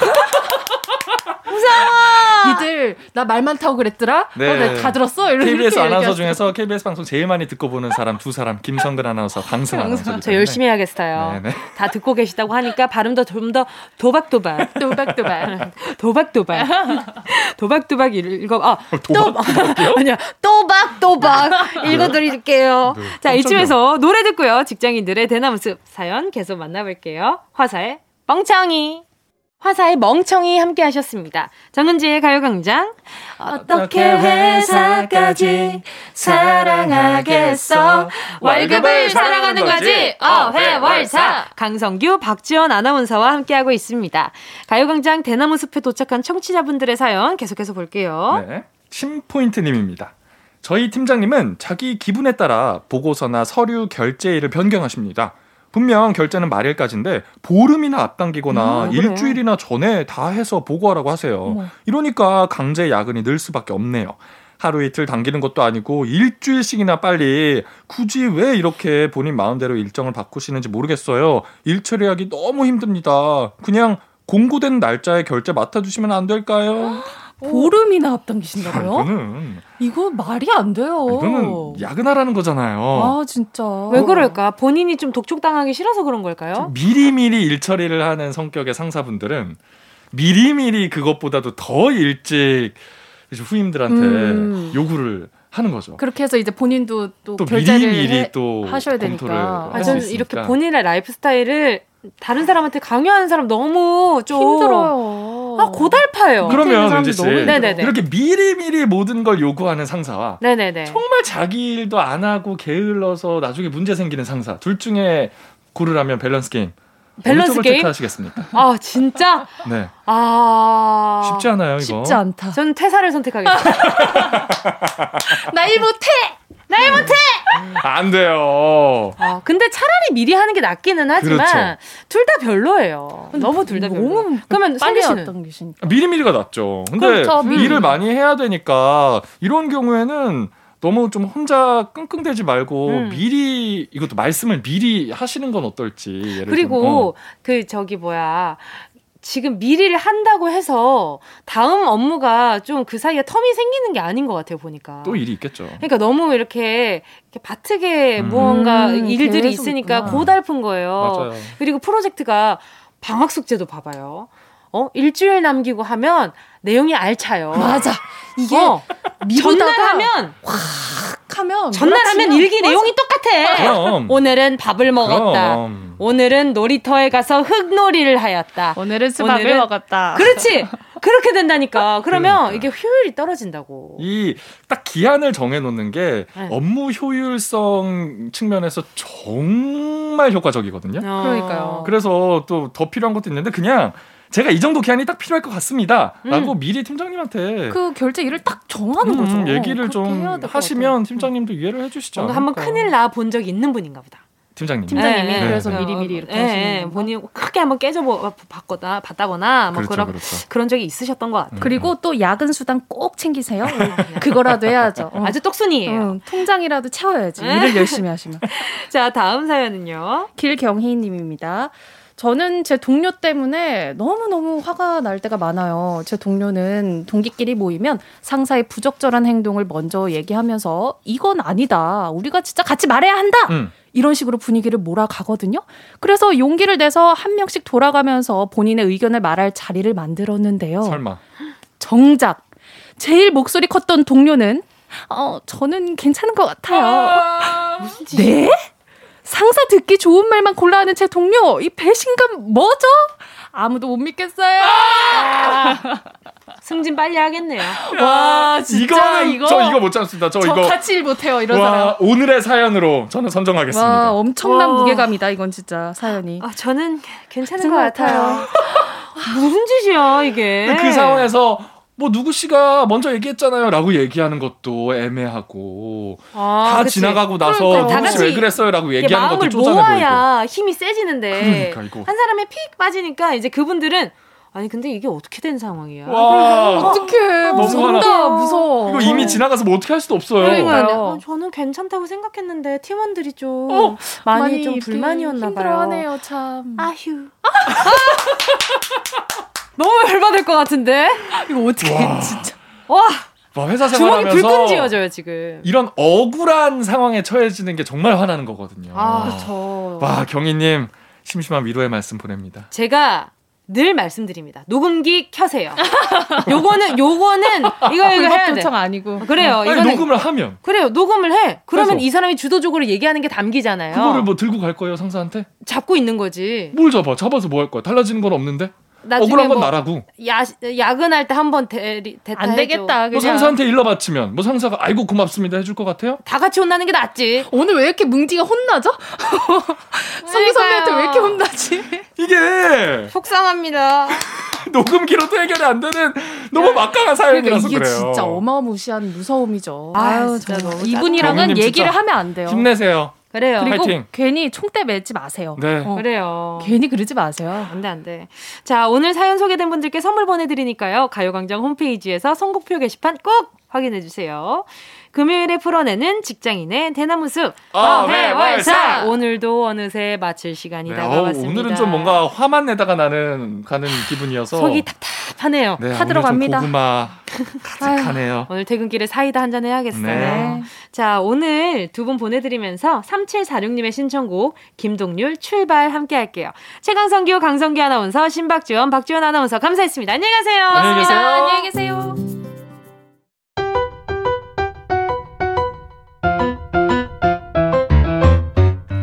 무서워. 니들 나말 많다고 그랬더라? 네. 어, 다 들었어? 이렇게 KBS 아나운서. 중에서 KBS 방송 제일 많이 듣고 보는 사람 두 사람 김성근 아나운서, 강승 아나운서. 저 열심히 해야겠어요. 네네. 다 듣고 계시다고 하니까 발음도 좀 더 도박도박.도박도박. 도박도박. 도박도박 읽어. 아, 도박, 도박이요? 아니야. 또박 또박 읽어드릴게요. 네, 자. 이쯤에서 노래 듣고요. 직장인들의 대나무 숲 사연 계속 만나볼게요. 화사의 멍청이. 화사의 멍청이 함께 하셨습니다. 정은지의 가요광장. 어떻게 회사까지 사랑하겠어? 월급을 사랑하는 거지. 어회월사. 강성규, 박지원 아나운서와 함께하고 있습니다. 가요광장 대나무 숲에 도착한 청취자분들의 사연 계속해서 볼게요. 네. 심포인트님입니다. 저희 팀장님은 자기 기분에 따라 보고서나 서류 결제 일을 변경하십니다. 분명 결제는 말일까지인데 보름이나 앞당기거나 음. 일주일이나 전에 다 해서 보고하라고 하세요. 어머. 이러니까 강제 야근이 늘 수밖에 없네요. 하루 이틀 당기는 것도 아니고 일주일씩이나 빨리 굳이 왜 이렇게 본인 마음대로 일정을 바꾸시는지 모르겠어요. 일 처리하기 너무 힘듭니다. 그냥 공고된 날짜에 결제 맡아주시면 안 될까요? 보름이나 앞당기신다고요? 이거는 이거 말이 안 돼요. 이거는 야근하라는 거잖아요. 아 진짜. 왜 그럴까? 본인이 좀 독촉당하기 싫어서 그런 걸까요? 미리미리 일 처리를 하는 성격의 상사분들은 미리미리 그것보다도 더 일찍 후임들한테 음. 요구를 하는 거죠. 그렇게 해서 이제 본인도 또, 또 결재를 미리 미리 해- 또 하셔야 되니까. 할 아, 수 저는. 이렇게 본인의 라이프 스타일을 다른 사람한테 강요하는 사람 너무 좀 힘들어요. 아 고달파요. 그러면 은지 씨 네네네. 이렇게 미리 미리 모든 걸 요구하는 상사와 네네네. 정말 자기 일도 안 하고 게을러서 나중에 문제 생기는 상사 둘 중에 고르라면 밸런스 게임 밸런스 쪽을 게임? 택하시겠습니까? 아 진짜 네 아 쉽지 않아요 이거. 않다. 저는 퇴사를 선택하겠습니다. 나 일 못해. 나 일 못해. 안 돼요. 아 근데 차라리 미리 하는 게 낫기는 하지만 그렇죠. 둘다 별로예요. 너무 둘 다 별로. 그러면 빨리 성기 씨는 앞당기시니까. 미리 미리가 낫죠. 근데 그렇죠, 미리. 일을 많이 해야 되니까 이런 경우에는 너무 좀 혼자 끙끙대지 말고 음. 미리 이것도 말씀을 미리 하시는 건 어떨지. 예를 그리고 어. 그 저기 뭐야 지금 미리를 한다고 해서 다음 업무가 좀 그 사이에 텀이 생기는 게 아닌 것 같아요 보니까. 또 일이 있겠죠. 그러니까 너무 이렇게, 이렇게 바트게 음. 무언가 음, 일들이 있으니까 있구나. 고달픈 거예요. 맞아요. 그리고 프로젝트가 방학 숙제도 봐봐요. 어 일주일 남기고 하면 내용이 알차요. 맞아. 이게 어, 미루다가 전날 하면 하면 전날 하면 몰아치면- 일기 내용이 똑같아. 그럼. 오늘은 밥을 먹었다. 그럼. 오늘은 놀이터에 가서 흙놀이를 하였다. 오늘은 수박을 오늘은- 먹었다. 그렇지. 그렇게 된다니까. 그러면 그러니까. 이게 효율이 떨어진다고. 이 딱 기한을 정해놓는 게 네. 업무 효율성 측면에서 정말 효과적이거든요. 어. 그러니까요. 그래서 또 더 필요한 것도 있는데 그냥 제가 이 정도 기한이 딱 필요할 것 같습니다.라고 음. 미리 팀장님한테 그 결제 일을 딱 정하는 음, 거죠. 얘기를 좀 하시면 팀장님도 이해를 해주시죠. 한번. 큰일 나 본 적이 있는 분인가 보다. 팀장님. 팀장님이 네, 그래서 네. 미리 미리 이렇게 예, 하시는 예, 건가? 본인이 크게 한번 깨져 봤거나 봤다거나 뭐 그렇죠, 그런 그렇죠. 그런 적이 있으셨던 것 같아요. 그리고 또 야근 수당 꼭 챙기세요. 그거라도 해야죠. 어. 아주 똑순이에요. 응, 통장이라도 채워야지. 네. 일을 열심히 하시면. 자 다음 사연은요. 길경희님입니다. 저는 제 동료 때문에 너무너무 화가 날 때가 많아요. 제 동료는 동기끼리 모이면 상사의 부적절한 행동을 먼저 얘기하면서 이건 아니다. 우리가 진짜 같이 말해야 한다. 음. 이런 식으로 분위기를 몰아가거든요. 그래서 용기를 내서 한 명씩 돌아가면서 본인의 의견을 말할 자리를 만들었는데요. 설마. 정작 제일 목소리 컸던 동료는 어 저는 괜찮은 것 같아요. 네? 상사 듣기 좋은 말만 골라 하는 제 동료 이 배신감 뭐죠? 아무도 못 믿겠어요. 승진 빨리 하겠네요. 와 진짜 이거는 이거 저 이거 못 참습니다. 저, 저 이거 같이 일 못해요 이런 와 사람. 오늘의 사연으로 저는 선정하겠습니다. 와 엄청난 와. 무게감이다 이건 진짜 사연이. 아 저는 괜찮은 것것 같아요. 무슨 짓이야 이게? 그 상황에서 뭐 누구 씨가 먼저 얘기했잖아요.라고 얘기하는 것도 애매하고 아, 다 그치. 지나가고 나서 그러니까 다 누구 씨 같이 왜 그랬어요?라고 얘기하는 마음을 것도 쪼잔해 보이고. 모아야 힘이 세지는데 그러니까, 이거. 한 사람이 픽 빠지니까 이제 그분들은 아니 근데 이게 어떻게 된 상황이야? 와 어떡해 너무 무섭다. 무서워. 이거 이미 지나가서 뭐 어떻게 할 수도 없어요. 그러니까요. 아, 저는 괜찮다고 생각했는데 팀원들이 좀 어, 많이, 좀 이렇게 불만이었나 봐요. 힘들어하네요 참. 아휴. 너무 열받을 것 같은데? 이거 어떻게 와. 진짜. 와 와, 회사 생활하면서 불끈 쥐어져요 지금. 이런 억울한 상황에 처해지는 게 정말 화나는 거거든요. 아, 그렇죠. 와 경희님 심심한 위로의 말씀 보냅니다. 제가 늘 말씀드립니다. 녹음기 켜세요. 요거는 요거는 이거 이거 해야 돼. 아니고. 그래요. 아니, 이거는 녹음을 하면 그래요. 녹음을 해. 그러면 해서. 이 사람이 주도적으로 얘기하는 게 담기잖아요. 그거를 뭐 들고 갈 거예요 상사한테? 잡고 있는 거지. 뭘 잡아? 잡아서 뭐 할 거야? 달라지는 건 없는데? 나중에 억울한 건 뭐 나라고. 야 야근할 때 한번 대리 대타 안 해줘. 되겠다. 뭐 그냥. 상사한테 일러 바치면 뭐 상사가 아이고 고맙습니다 해줄 것 같아요? 다 같이 혼나는 게 낫지. 오늘 왜 이렇게 뭉디가 혼나죠? 성기 선배한테 왜 이렇게 혼나지? 이게 속상합니다. 녹음 기로도 해결이 안 되는 너무 막강한 사연이라서 이게 그래요. 진짜 어마무시한 무서움이죠. 아유, 진짜 정말. 너무 이분이랑은 얘기를 진짜 하면 안 돼요. 힘내세요. 그래요. 그리고 파이팅. 괜히 총대 매지 마세요. 네. 어, 그래요. 괜히 그러지 마세요. 안 돼, 안 돼. 자, 오늘 사연 소개된 분들께 선물 보내드리니까요. 가요광장 홈페이지에서 선곡표 게시판 꼭 확인해주세요. 금요일에 풀어내는 직장인의 대나무 숲. 어회월사. 오늘도 어느새 마칠 시간이 네, 다가왔습니다. 어우, 오늘은 좀 뭔가 화만 내다가 나는 가는 기분이어서 속이 답답하네요. 네, 타 오늘 들어갑니다. 좀 고구마 가득하네요. 오늘 퇴근길에 사이다 한 잔 해야겠어요. 네. 자, 오늘 두 분 보내드리면서 3746님의 신청곡 김동률 출발 함께 할게요. 최강성규, 강성규 아나운서, 신박지원, 박지원 아나운서 감사했습니다. 안녕히 가세요. 안녕히 계세요. 안녕히 계세요.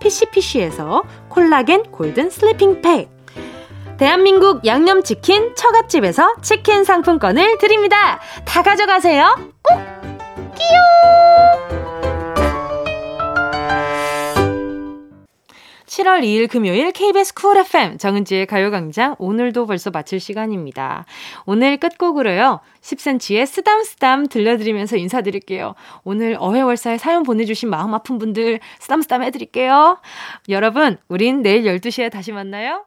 피시피시에서 콜라겐 golden sleeping 팩, 대한민국 양념치킨 처갓집에서 치킨 상품권을 드립니다. 다 가져가세요. 꼭! 끼용! 7월 2일 금요일 KBS 쿨 FM 정은지의 가요광장 오늘도 벌써 마칠 시간입니다. 오늘 끝곡으로요. 10cm의 쓰담쓰담 들려드리면서 인사드릴게요. 오늘 어회월사에 사연 보내주신 마음 아픈 분들 쓰담쓰담 해드릴게요. 여러분 우린 내일 12시에 다시 만나요.